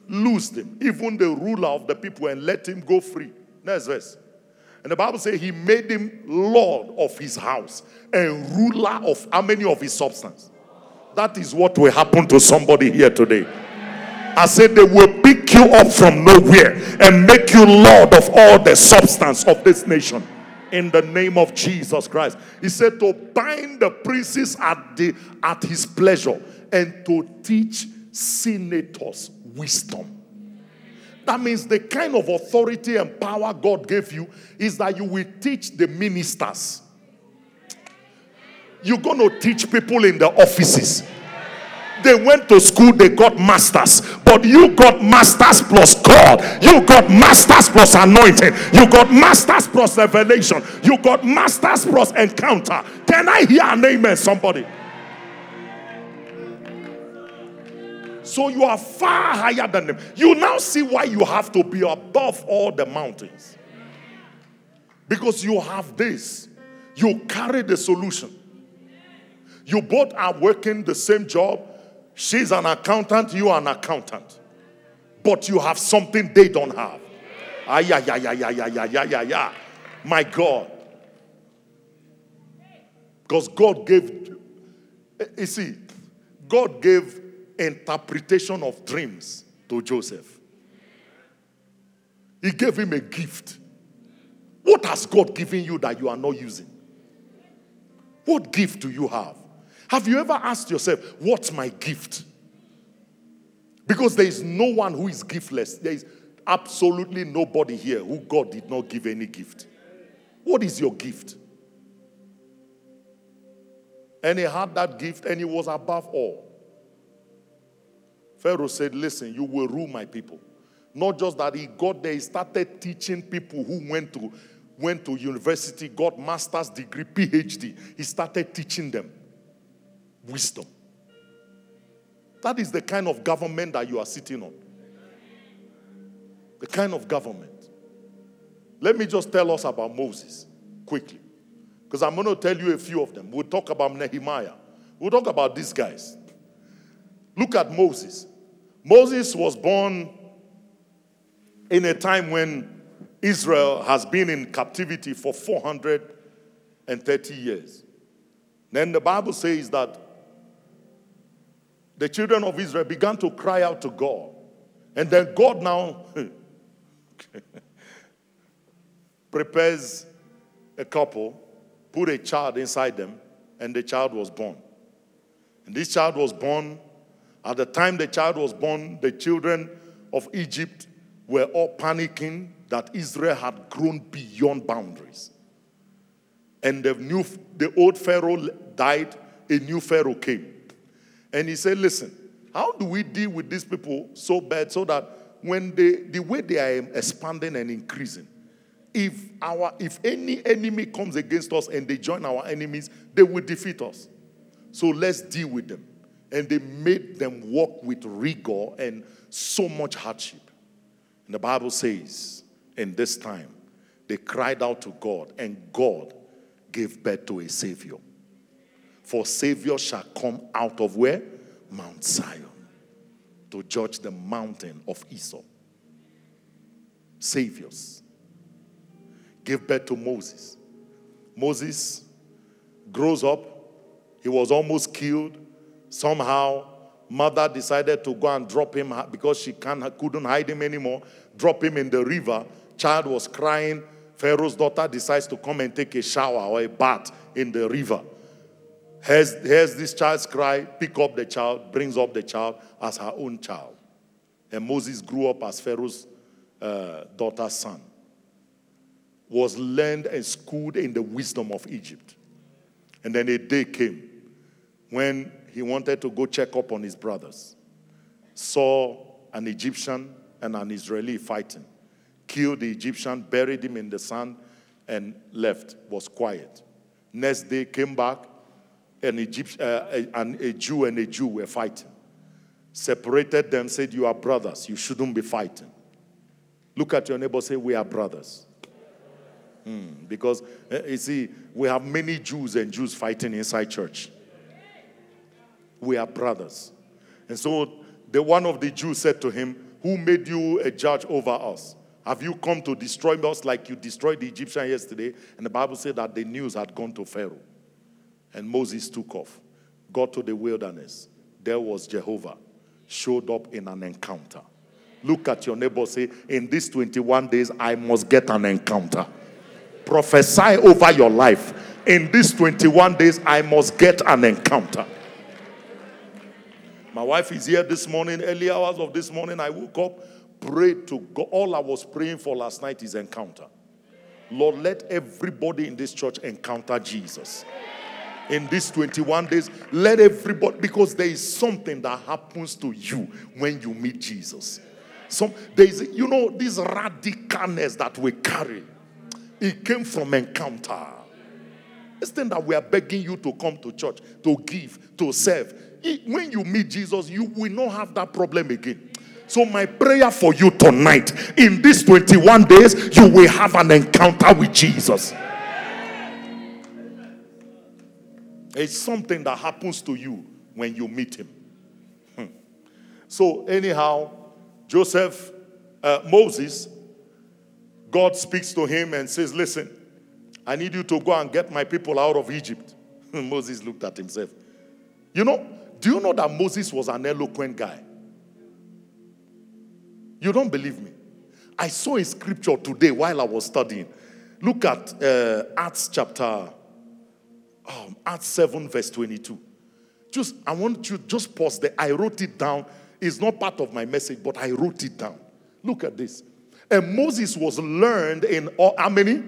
Loosed him, even the ruler of the people, and let him go free. Next verse. And the Bible says he made him Lord of his house and ruler of how many of his substance? That is what will happen to somebody here today. I said they will pick you up from nowhere and make you Lord of all the substance of this nation. In the name of Jesus Christ. He said to bind the princes at the at his pleasure and to teach senators wisdom. That means the kind of authority and power God gave you is that you will teach the ministers. You're going to teach people in the offices. They went to school, they got masters, but you got masters plus God. You got masters plus anointing. You got masters plus revelation. You got masters plus encounter. Can I hear an amen, somebody? So you are far higher than them. You now see why you have to be above all the mountains. Because you have this, you carry the solution. You both are working the same job, She's an accountant, you are an accountant. But you have something they don't have. Ah, yeah, yeah, yeah, yeah, yeah, yeah, yeah, yeah. My God. Because God gave, you see, God gave interpretation of dreams to Joseph. He gave him a gift. What has God given you that you are not using? What gift do you have? Have you ever asked yourself, What's my gift? Because there is no one who is giftless. There is absolutely nobody here who God did not give any gift. What is your gift? And he had that gift and he was above all. Pharaoh said, Listen, you will rule my people. Not just that he got there, he started teaching people who went to went to university, got master's degree, PhD. He started teaching them wisdom. That is the kind of government that you are sitting on. The kind of government. Let me just tell us about Moses quickly. Because I'm going to tell you a few of them. We'll talk about Nehemiah. We'll talk about these guys. Look at Moses. Moses was born in a time when Israel has been in captivity for 430 years. Then the Bible says that the children of Israel began to cry out to God. And then God now <laughs> prepares a couple, put a child inside them, and the child was born. And this child was born. At the time the child was born, the children of Egypt were all panicking that Israel had grown beyond boundaries. And the new the old Pharaoh died, a new Pharaoh came. And he said, Listen, how do we deal with these people so bad so that when they, the way they are expanding and increasing, if our if any enemy comes against us and they join our enemies, they will defeat us. So let's deal with them. And they made them walk with rigor and so much hardship. And the Bible says, in this time, they cried out to God, and God gave birth to a Savior. For Savior shall come out of where? Mount Zion to judge the mountain of Esau. Saviors. Give birth to Moses. Moses grows up. He was almost killed. Somehow, mother decided to go and drop him because she couldn't hide him anymore. Drop him in the river. Child was crying. Pharaoh's daughter decides to come and take a shower or a bath in the river. Hears, hears this child's cry, pick up the child, brings up the child as her own child. And Moses grew up as Pharaoh's uh, daughter's son. Was learned and schooled in the wisdom of Egypt. And then a day came when he wanted to go check up on his brothers. Saw an Egyptian and an Israeli fighting. Killed the Egyptian, buried him in the sand, and left. Was quiet. Next day came back, an Egypt, uh, a, a Jew and a Jew were fighting. Separated them, said, You are brothers. You shouldn't be fighting. Look at your neighbor, say, We are brothers. Mm, because, uh, you see, we have many Jews and Jews fighting inside church. We are brothers. And so the one of the Jews said to him, Who made you a judge over us? Have you come to destroy us like you destroyed the Egyptian yesterday? And the Bible said that the news had gone to Pharaoh. And Moses took off. got to the wilderness. There was Jehovah, showed up in an encounter. Look at your neighbor, say, In these 21 days, I must get an encounter. Prophesy over your life. In these 21 days, I must get an encounter. My wife is here this morning, early hours of this morning. I woke up, prayed to God. All I was praying for last night is encounter. Lord, let everybody in this church encounter Jesus. In these 21 days, let everybody, because there is something that happens to you when you meet Jesus. Some there's you know this radicalness that we carry. It came from encounter. This thing that we are begging you to come to church, to give, to serve. when you meet Jesus, you will not have that problem again. So, my prayer for you tonight, in these 21 days, you will have an encounter with Jesus. It's something that happens to you when you meet him. Hmm. So, anyhow, Joseph, uh, Moses, God speaks to him and says, Listen, I need you to go and get my people out of Egypt. <laughs> Moses looked at himself. You know, do you know that Moses was an eloquent guy? You don't believe me? I saw a scripture today while I was studying. Look at uh, Acts chapter, um, Acts 7, verse 22. Just, I want you just pause there. I wrote it down. It's not part of my message, but I wrote it down. Look at this. And Moses was learned in all, how many?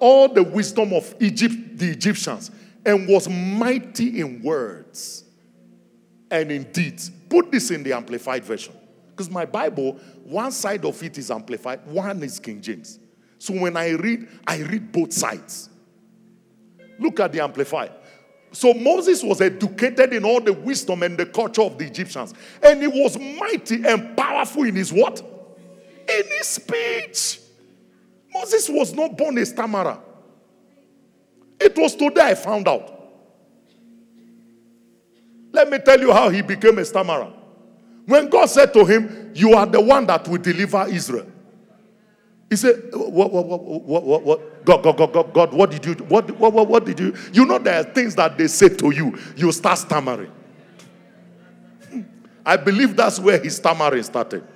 All the wisdom of Egypt, the Egyptians, and was mighty in words and in deeds. Put this in the Amplified Version. Because my Bible, one side of it is amplified, one is King James. So when I read, I read both sides. Look at the amplified. So Moses was educated in all the wisdom and the culture of the Egyptians. And he was mighty and powerful in his what? In his speech. Moses was not born a stammerer. It was today I found out. Let me tell you how he became a stammerer. When God said to him, You are the one that will deliver Israel. He said, What, what, what, what, what, what? God, God, God, God, God, what did you, what, what, what, what did you, you know, there are things that they say to you, you start stammering. I believe that's where his stammering started.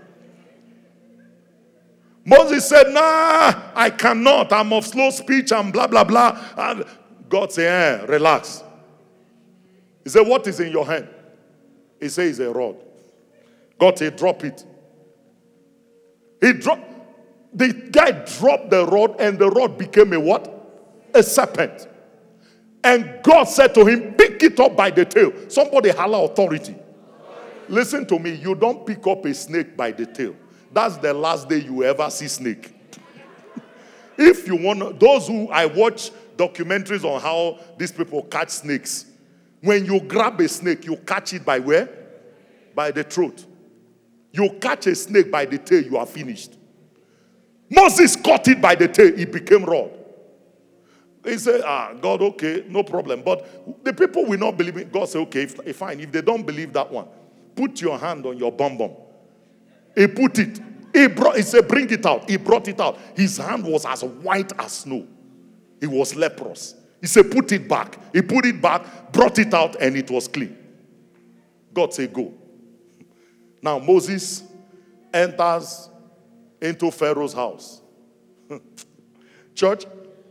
Moses said, Nah, I cannot. I'm of slow speech and blah, blah, blah. And God said, eh, Relax. He said, What is in your hand? He said, It's a rod. God said, drop it. He dropped, the guy dropped the rod and the rod became a what? A serpent. And God said to him, pick it up by the tail. Somebody holler authority. Listen to me, you don't pick up a snake by the tail. That's the last day you ever see snake. <laughs> if you want, those who I watch documentaries on how these people catch snakes, when you grab a snake, you catch it by where? By the throat. You catch a snake by the tail, you are finished. Moses caught it by the tail, it became rod. He said, Ah, God, okay, no problem. But the people will not believe it. God said, Okay, if, fine. If they don't believe that one, put your hand on your bum bum. He put it. He brought. He said, Bring it out. He brought it out. His hand was as white as snow. He was leprous. He said, Put it back. He put it back, brought it out, and it was clean. God said, Go. Now Moses enters into Pharaoh's house. <laughs> Church,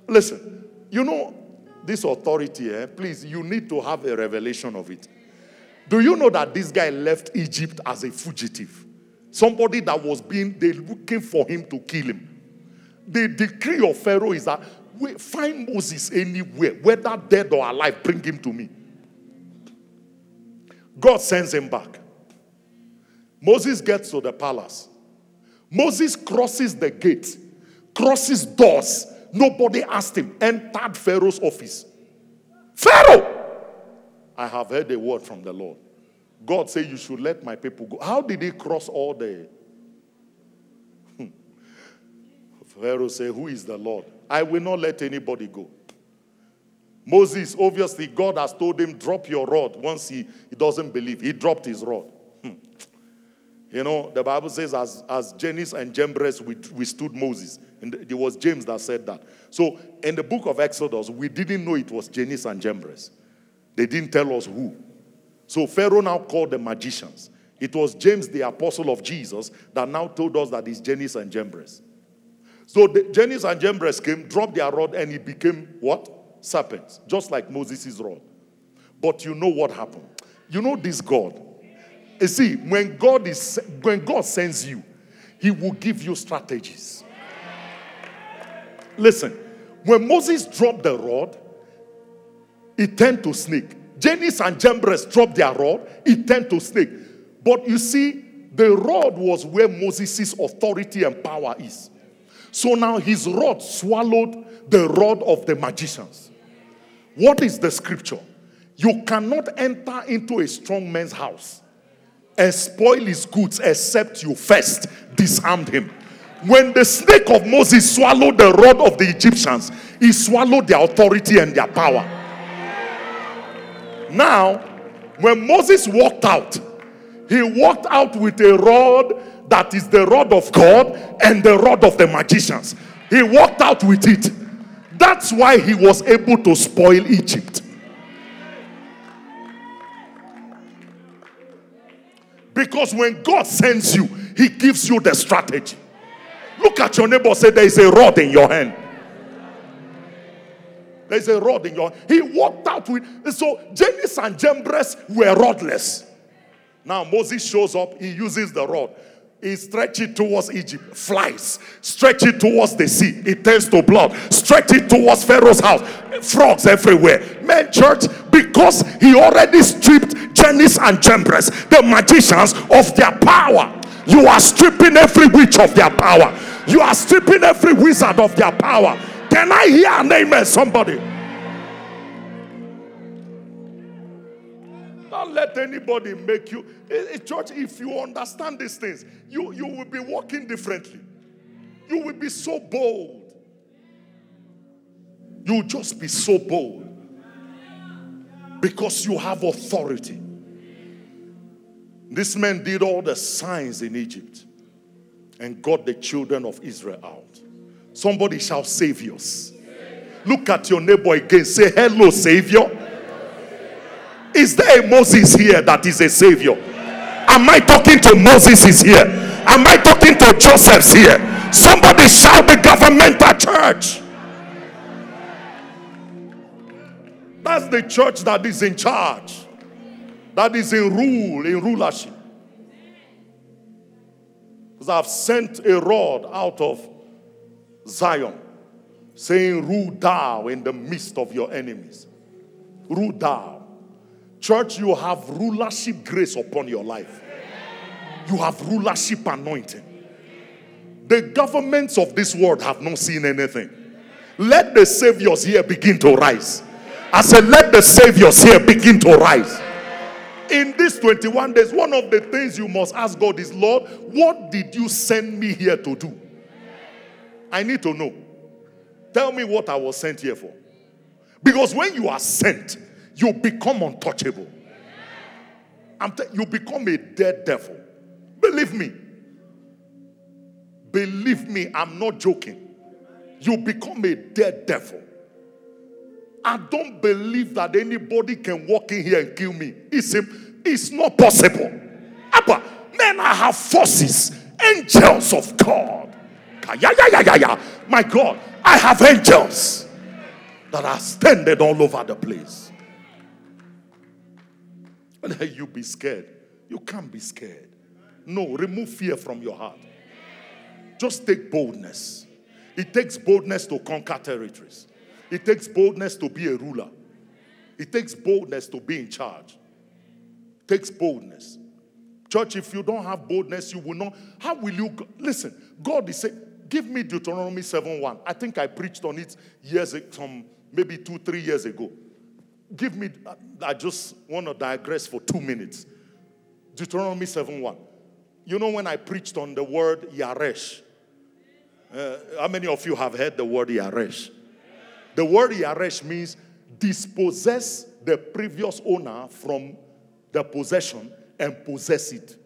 listen, you know this authority, eh? please, you need to have a revelation of it. Do you know that this guy left Egypt as a fugitive? Somebody that was being, they looking for him to kill him. The decree of Pharaoh is that we find Moses anywhere, whether dead or alive, bring him to me. God sends him back. Moses gets to the palace. Moses crosses the gate, crosses doors. Nobody asked him, entered Pharaoh's office. Pharaoh, I have heard a word from the Lord. God said, You should let my people go. How did he cross all the. Hmm. Pharaoh said, Who is the Lord? I will not let anybody go. Moses, obviously, God has told him, Drop your rod. Once he, he doesn't believe, he dropped his rod. You know, the Bible says, as, as Jannes and Jambres withstood Moses. And it was James that said that. So in the book of Exodus, we didn't know it was Jannes and Jambres. They didn't tell us who. So Pharaoh now called the magicians. It was James, the apostle of Jesus, that now told us that it's Jannes and Jambres. So the, Jannes and Jambres came, dropped their rod, and it became what? Serpents, just like Moses' rod. But you know what happened? You know this God. You see, when God is when God sends you, He will give you strategies. Listen, when Moses dropped the rod, it turned to snake. Jannes and Jambres dropped their rod, it turned to snake. But you see, the rod was where Moses' authority and power is. So now his rod swallowed the rod of the magicians. What is the scripture? You cannot enter into a strong man's house spoil his goods except you first disarmed him. When the snake of Moses swallowed the rod of the Egyptians, he swallowed their authority and their power. Now, when Moses walked out, he walked out with a rod that is the rod of God and the rod of the magicians. He walked out with it. That's why he was able to spoil Egypt. Because when God sends you, he gives you the strategy. Look at your neighbor, say, There is a rod in your hand. There's a rod in your He walked out with so Jannes and Jambres were rodless. Now Moses shows up, he uses the rod. He stretch it towards Egypt, flies. Stretch it towards the sea, it turns to blood. Stretch it towards Pharaoh's house, frogs everywhere. Man, church, because he already stripped Jannes and Jambres, the magicians, of their power. You are stripping every witch of their power. You are stripping every wizard of their power. Can I hear an amen, somebody? Don't let anybody make you. Eh, eh, church, if you understand these things, you, you will be walking differently. You will be so bold. You will just be so bold. Because you have authority. This man did all the signs in Egypt and got the children of Israel out. Somebody shall save us. Look at your neighbor again. Say, Hello, Savior. Is there a Moses here that is a savior? Am I talking to Moses is here? Am I talking to Joseph's here? Somebody shout the governmental church. That's the church that is in charge, that is in rule, in rulership. Because I've sent a rod out of Zion saying, Rule thou in the midst of your enemies. Rule thou. Church, you have rulership grace upon your life. You have rulership anointing. The governments of this world have not seen anything. Let the saviors here begin to rise. I said, let the saviors here begin to rise. In these 21 days, one of the things you must ask God is, Lord, what did you send me here to do? I need to know. Tell me what I was sent here for. Because when you are sent, you become untouchable. T- you become a dead devil. Believe me. Believe me, I'm not joking. You become a dead devil. I don't believe that anybody can walk in here and kill me. It's, it's not possible. Abba, men, I have forces, angels of God. Yeah, yeah, yeah, yeah, yeah. My God, I have angels that are standing all over the place. And you be scared. You can't be scared. No, remove fear from your heart. Just take boldness. It takes boldness to conquer territories. It takes boldness to be a ruler. It takes boldness to be in charge. It takes boldness. Church, if you don't have boldness, you will not. How will you? Listen, God is saying, give me Deuteronomy 7 1. I think I preached on it years, from maybe two, three years ago give me, I just want to digress for two minutes. Deuteronomy 7 1. You know, when I preached on the word Yaresh, uh, how many of you have heard the word Yaresh? The word Yaresh means dispossess the previous owner from the possession and possess it.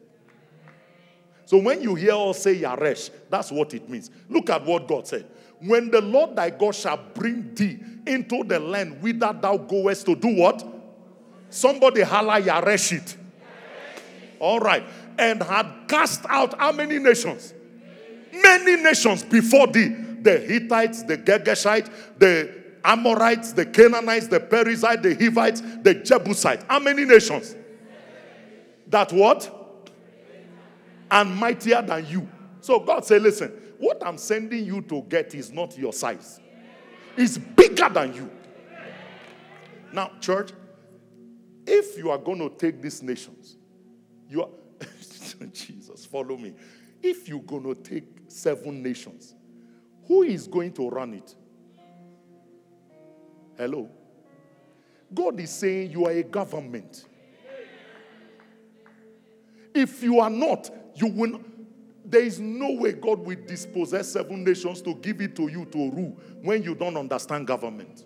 So when you hear us say Yaresh, that's what it means. Look at what God said. When the Lord thy God shall bring thee into the land whither thou goest to do what? Somebody holla Yareshit. All right. And had cast out how many nations? Many nations before thee. The Hittites, the Girgashites, the Amorites, the Canaanites, the Perizzites, the Hivites, the Jebusites. How many nations? That what? And mightier than you. So God said, listen, what I'm sending you to get is not your size. It's bigger than you. Now, church, if you are going to take these nations, you are, <laughs> Jesus, follow me. If you're going to take seven nations, who is going to run it? Hello? God is saying you are a government. If you are not, you will. There is no way God will dispossess seven nations to give it to you to rule when you don't understand government.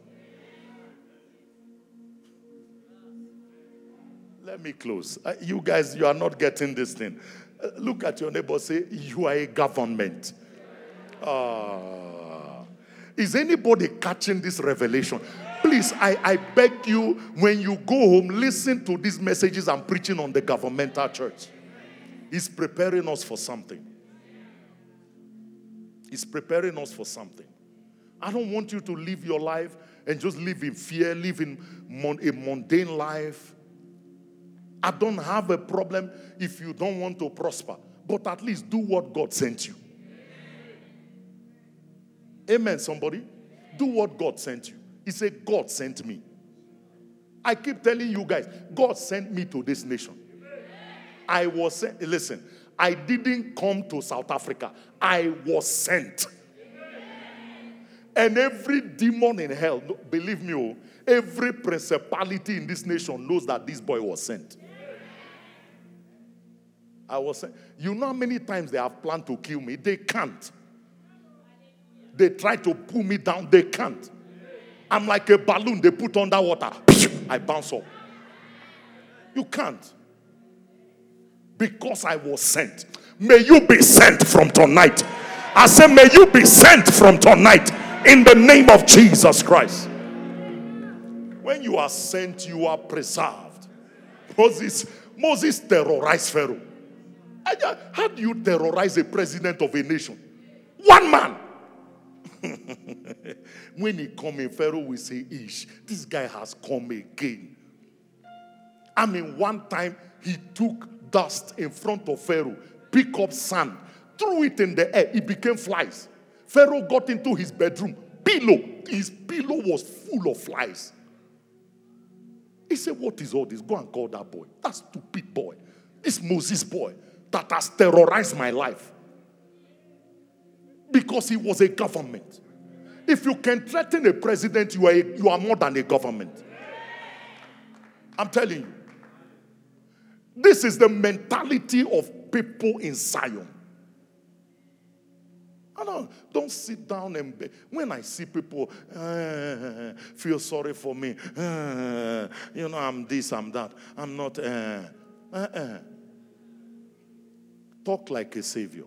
Let me close. Uh, you guys, you are not getting this thing. Uh, look at your neighbor, say, You are a government. Uh, is anybody catching this revelation? Please, I, I beg you, when you go home, listen to these messages I'm preaching on the governmental church. He's preparing us for something. He's preparing us for something. I don't want you to live your life and just live in fear, live in mon- a mundane life. I don't have a problem if you don't want to prosper, but at least do what God sent you. Amen, somebody. Do what God sent you. He said, God sent me. I keep telling you guys, God sent me to this nation. I was sent, listen, I didn't come to South Africa, I was sent. And every demon in hell, believe me, oh, every principality in this nation knows that this boy was sent. I was saying, you know how many times they have planned to kill me? They can't. They try to pull me down, they can't. I'm like a balloon they put underwater. I bounce up. You can't. Because I was sent. May you be sent from tonight. I say, may you be sent from tonight in the name of Jesus Christ. When you are sent, you are preserved. Moses, Moses terrorized Pharaoh. How do you terrorize a president of a nation? One man. <laughs> when he come in, Pharaoh will say, Ish, this guy has come again. I mean, one time he took dust in front of Pharaoh, pick up sand, threw it in the air, it became flies. Pharaoh got into his bedroom, pillow, his pillow was full of flies. He said, What is all this? Go and call that boy. That stupid boy. This Moses boy that has terrorized my life. Because he was a government. If you can threaten a president, you are, a, you are more than a government. I'm telling you. This is the mentality of people in Zion. I don't, don't sit down and be, when I see people uh, feel sorry for me, uh, you know, I'm this, I'm that, I'm not. Uh, Talk like a savior.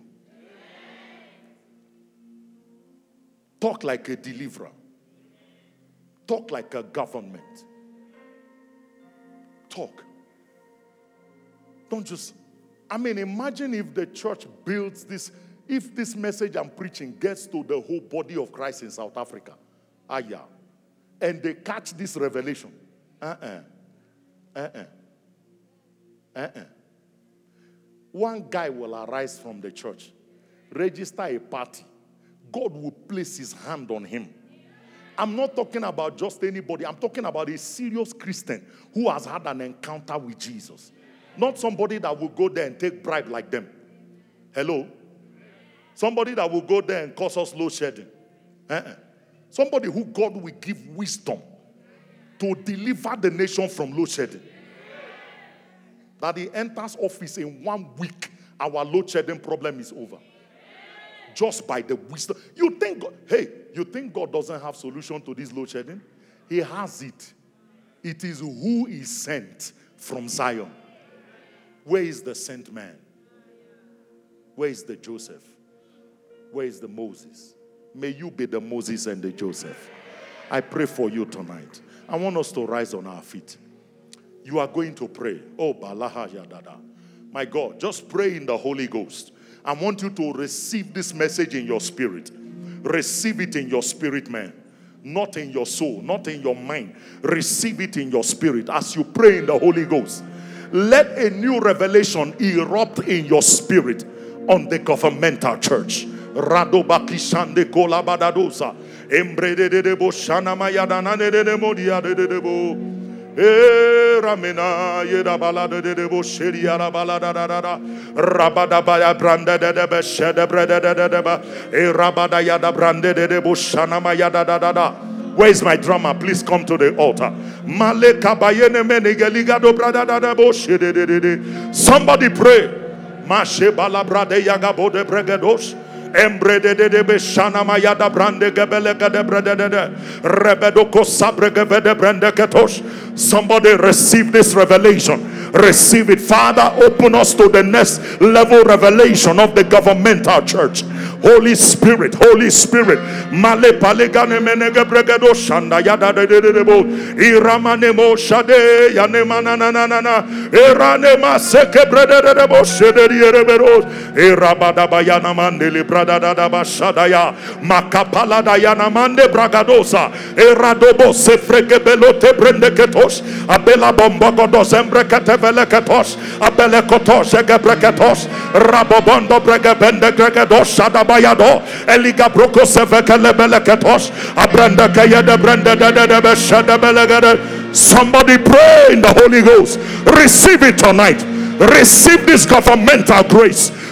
Talk like a deliverer. Talk like a government. Talk. Don't just, I mean, imagine if the church builds this, if this message I'm preaching gets to the whole body of Christ in South Africa. Ah, yeah. And they catch this revelation. Uh uh-uh. uh. Uh uh. Uh uh one guy will arise from the church, register a party. God will place his hand on him. I'm not talking about just anybody. I'm talking about a serious Christian who has had an encounter with Jesus. Not somebody that will go there and take bribe like them. Hello? Somebody that will go there and cause us load shedding. Uh-uh. Somebody who God will give wisdom to deliver the nation from load shedding that he enters office in one week, our load shedding problem is over. Just by the wisdom. You think, God, hey, you think God doesn't have solution to this load shedding? He has it. It is who is sent from Zion. Where is the sent man? Where is the Joseph? Where is the Moses? May you be the Moses and the Joseph. I pray for you tonight. I want us to rise on our feet. You are going to pray. Oh, Balaha Yadada. My God, just pray in the Holy Ghost. I want you to receive this message in your spirit. Receive it in your spirit, man. Not in your soul, not in your mind. Receive it in your spirit as you pray in the Holy Ghost. Let a new revelation erupt in your spirit on the governmental church. Radobakishande kolabadadosa. De mayadana de modia de debo. Ramena yeda balada de de bosheri ara balada da da da rabada baya branda de de beshede brede de de de ba e rabada yada brande de de boshana ma yada da da da where is my drummer? Please come to the altar. Maleka bayene menigeligado bradada de boshide. Somebody pray. Mashe balabrade yagabo de bregados. De de beshana mayada brande gebele de de sabre brande ketosh. Somebody receive this revelation. Receive it. Father, open us to the next level revelation of the governmental church. Holy Spirit, Holy Spirit. Male palegane menege shanda yada de de de bo. Iramane mo shade yane manana na na na. Erane maseke brede de de bo shede yere bero. Irabada bayana mandeli brada da da bashadaya. Makapala da yana mande bragadosa. Eradobo se freke belote brende ketos. Abela bomba godos embre ketevele ketos. Abele kotos ege breketos. Rabobondo brege bende gregedos shadaba eliga abranda beshade somebody pray in the holy ghost. Receive it tonight. Receive this governmental grace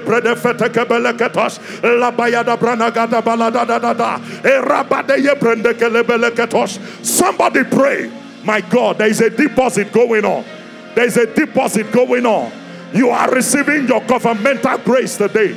kebrede fete kebeleketas la baya da branagada balada da da da Somebody pray. My God, there is a deposit going on. There is a deposit going on. You are receiving your governmental grace today.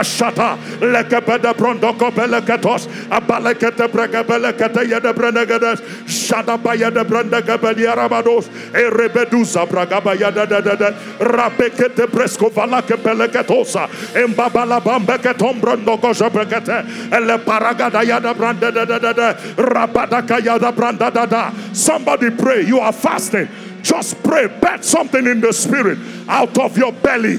shata lekepede brondoko beleketos abalekete bregebelekete yede brenegedes shadabaya de brendegabeli erebedusa bragaba yada de rabekete presko valake embabala bambeketom brondoko jabrekete ele paragada yada de rabadaka yada branda da da somebody pray you are fasting just pray, bet something in the spirit. Out of your belly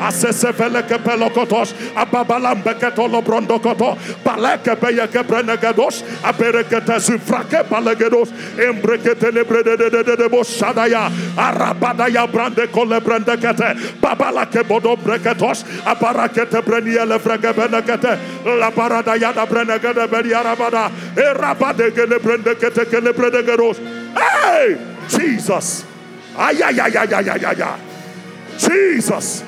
asese veleke pelokotos ababalambe ketolo brondo koto baleke beyeke brende gedos aberekete sufrake balegedos embrekete lebrede de de de de boshadaya arabadaya brande kole brende kete babalake bodo breketos abarakete brenia lefrege benekete la barada yada brende gede beri arabada erabade gele brende kele brende hey Jesus. Ay, ay, ay, ay, ay, ay, ay, Jesus.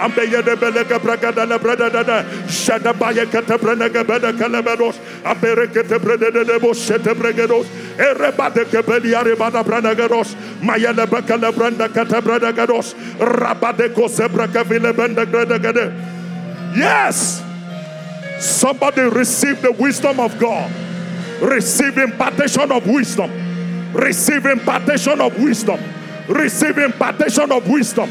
Ambeya de Belega Bragada la Brada Shadabaya Catabranaga Bada Calabados, Aberecate Brada de Bosete Bregados, Erebada Cabeliare Bada Branagados, Maya de Bacala Branda Catabragados, Rabadeco Sebraca Villa Banda Gradagade. Yes! Somebody receive the wisdom of God. Receive impartation of wisdom. Receive impartation of wisdom. Receive impartation of wisdom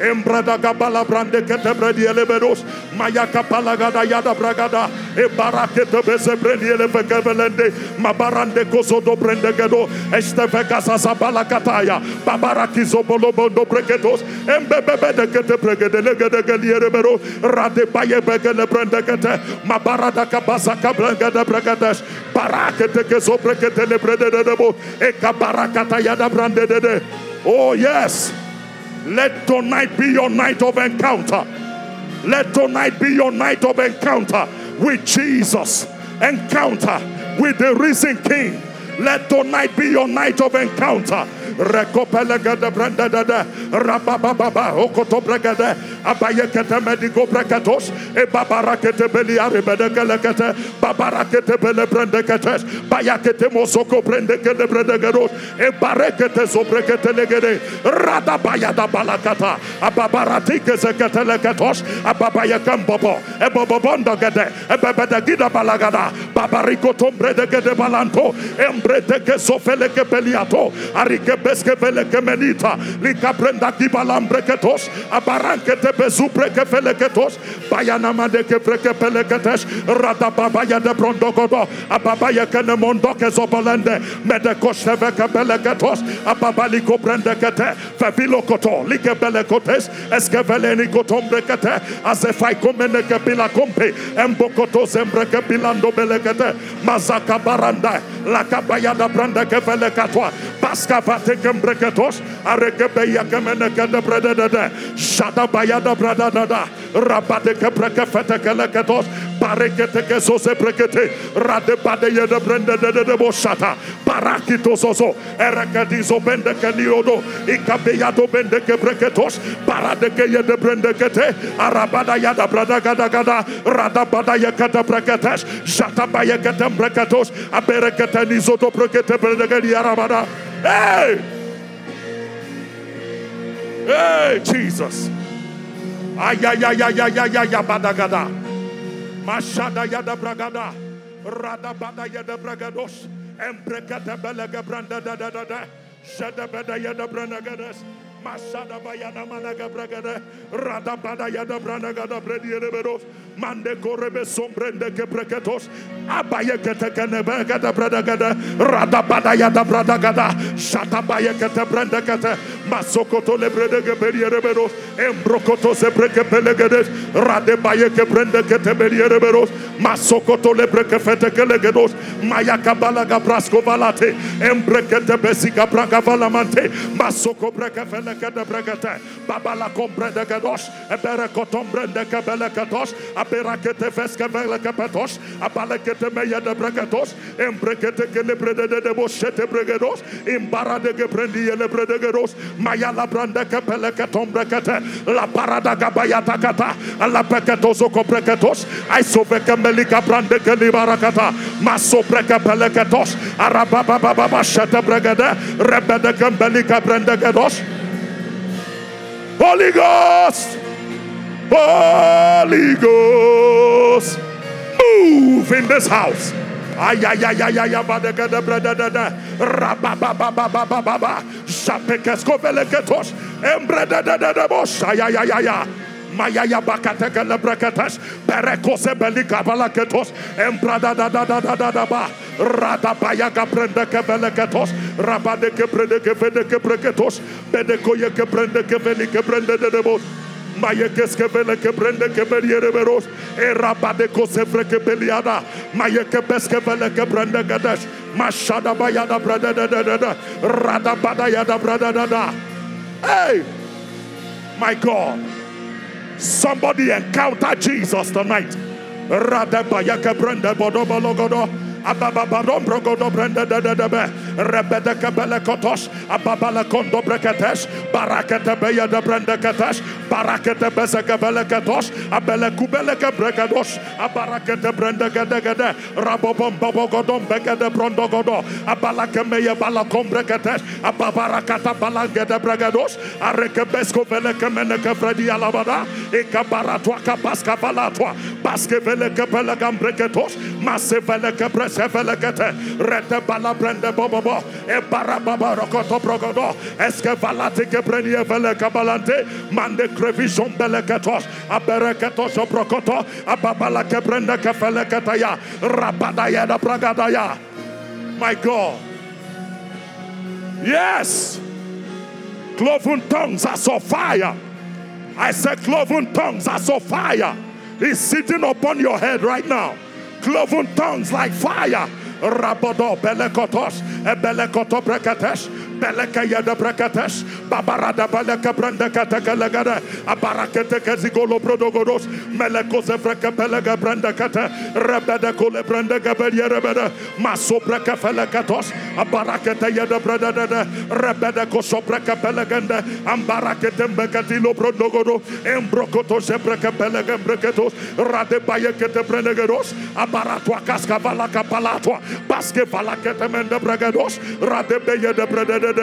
Embrada gabala brande kete bredi elebedos. Maya kapala gada yada bragada. E barakete bese bredi eleve gebelende. Mabarande koso do brende gedo. Este vegasa sabala kataya. Babaraki zobolo bondo bregedos. Embebebe de kete bregede legede geliere bero. Rade baye begele brende kete. Mabarada kabasa kablanga de bregedes. Barakete le brede de debo. E kabarakata yada brande de de. Oh yes. Let tonight be your night of encounter. Let tonight be your night of encounter with Jesus. Encounter with the risen King. Let tonight be your night of encounter Rekopele gada branda dada. Rabababa okoto bragada. Abaye kete medigo brakatos. E babara kete beli aribede kele. Babara kete bele brende kete. Baya kete mosoko brende kele brende garos. E bare kete sobre kete legere. Rada baya da balakata. Ababara tike zekete leketos. Ababaya kambobo. E bobobondo gede. E bebede gida balagada. Babariko tombre de gede balanto. Embre de gesofele beliato, Arike beske vele kemenita lika prenda kibalam breketos abaranke te bezu breke fele ketos bayana mande ke breke pele ketes rada babaya de brondogodo ababaya kene mondo ke zobolende mede koste veke pele ketos ababali ko brende kete fevilo koto like bele kotes eske vele ni kotom brekete azefai komene ke bila kompe embokoto zembre ke bilando bele kete mazaka baranda la kabaya da branda ke vele katwa atekem breketos aregebe yakemene kede brededede. Shada bayada bradadada rabade ke brekefete keleketos barekete ke soze brekete. Rade bade yede brendedede boshata. Barakito sozo erekedizo bende ke niodo ikabeyado bende ke breketos barade ke yede brendekete. Arabada yada bradagada gada radabada yakada breketes shata bayakete breketos. Aberekete nizoto brekete brendegedi arabada. Hey! Hey, Jesus. Ay, ay, ay, ay, ay, ay, ay, ay, badagada. Mashada yada bragada. Rada bada yada bragados. Branda da da da da. Masada bayana managa bragada. Rada bada yada branagada bredi yereberos. Mande korebe sombrende ke breketos. Abaye kete kene begada bradagada. Rada bada yada bradagada. Shata baye kete brende kete. Masokoto le brede ke beri yereberos. Embrokoto se breke pelegedes. Rade baye ke brende kete beri yereberos. Masokoto le breke fete kelegedos. Maya kabala gabrasko valate. Embrekete besika braga valamante. Masoko breke fele Ebelekede bregete. Babala kombrede gadosh. Ebere kotombrende kebele katosh. Aberakete veske vele kepetosh. Abalekete meye de bregetosh. Embrekete kelebrede de deboshete bregedosh. Imbarade gebrendi ele bredegedosh. Maya la brande kepele ketombrekete. La parada gabayata kata. La peketozo kompreketos. Aisobeke melika brande kelibarakata. Maso brekepele ketosh. Arababababashete bregede. Rebede kembelika brende gedosh. Holy Ghost, Holy Ghost, move in this house. Ay Mayaya bakateka lebrekatesh. Berekose belika balaketos. Embrada da da da da da da ba. Rada bayaga brende kebeleketos. Rabade kebrende kevede kebreketos. Bedekoye kebrende keveli kebrende de debos. Maye keske vele ke brende ke beliere beros. E rabade kose freke beliada. Maye ke beske vele ke brende gadesh. Mashada bayada brada da da da da. Rada bada yada brada da da. Hey! My God. Somebody encounter Jesus tonight. Rada bayaka brenda bodo bologodo. Ababa badom brogodo brenda da da da be. rebede kebele kotosh ababala kondo breketesh barakete beya de brende ketesh barakete beze kebele ketosh abele kubele ke brekedosh abarakete brende gede gede rabobom bobo godom begede brondo godo abala kemeya bala kombre ketesh ababarakata bala gede bregedosh areke besko vele kemene ke alabada ikabaratwa kapaska balatwa baske vele kebele gambreketos masse vele kebrese vele kete rete bala brende bobobo e bara baba rokoto progodo eske valate ke brenie vele kabalante mande krevishon bele ketos abere ketos ababala ke brende ke vele ketaya rabadaya da pragadaya my God. Yes. Cloven tongues are so fire. I said cloven tongues are so fire. Is sitting upon your head right now. Cloven tongues like fire. Belekotos, breketesh, babarada beleka brenda kateka legada, abarakete kezigolo brodogodos, meleko zevreke belega brenda kate, rebede kole brenda gabelye rebede, maso breke felekatos, abarakete yada breda dede, rebede koso breke belegende, ambarakete mbekatilo brodogodo, embrokoto zebreke belega breketos, rade bayekete brenegedos, abaratwa kaskavala kapalatwa, baske valakete mende bregedos, rade beye de brede de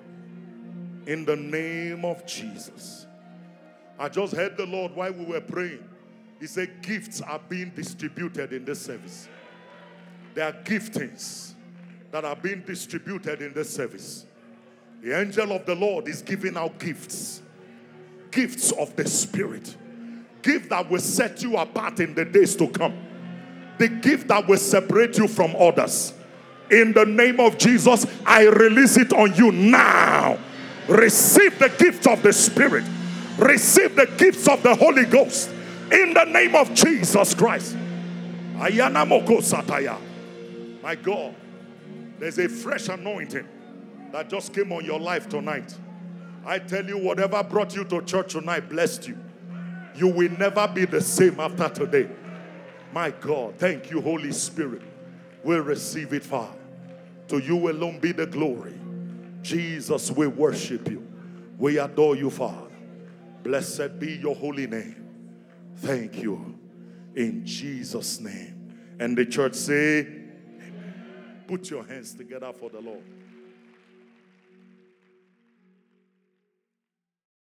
In the name of Jesus. I just heard the Lord while we were praying. He said, Gifts are being distributed in this service. There are giftings that are being distributed in this service. The angel of the Lord is giving out gifts gifts of the Spirit. Gift that will set you apart in the days to come. The gift that will separate you from others. In the name of Jesus, I release it on you now. Receive the gift of the Spirit. Receive the gifts of the Holy Ghost. In the name of Jesus Christ. Ayana moko sataya. My God, there's a fresh anointing that just came on your life tonight. I tell you, whatever brought you to church tonight blessed you. You will never be the same after today. My God, thank you, Holy Spirit. We'll receive it, Father. To you alone be the glory. Jesus, we worship you. We adore you, Father. Blessed be your holy name. Thank you. In Jesus' name. And the church say, Put your hands together for the Lord.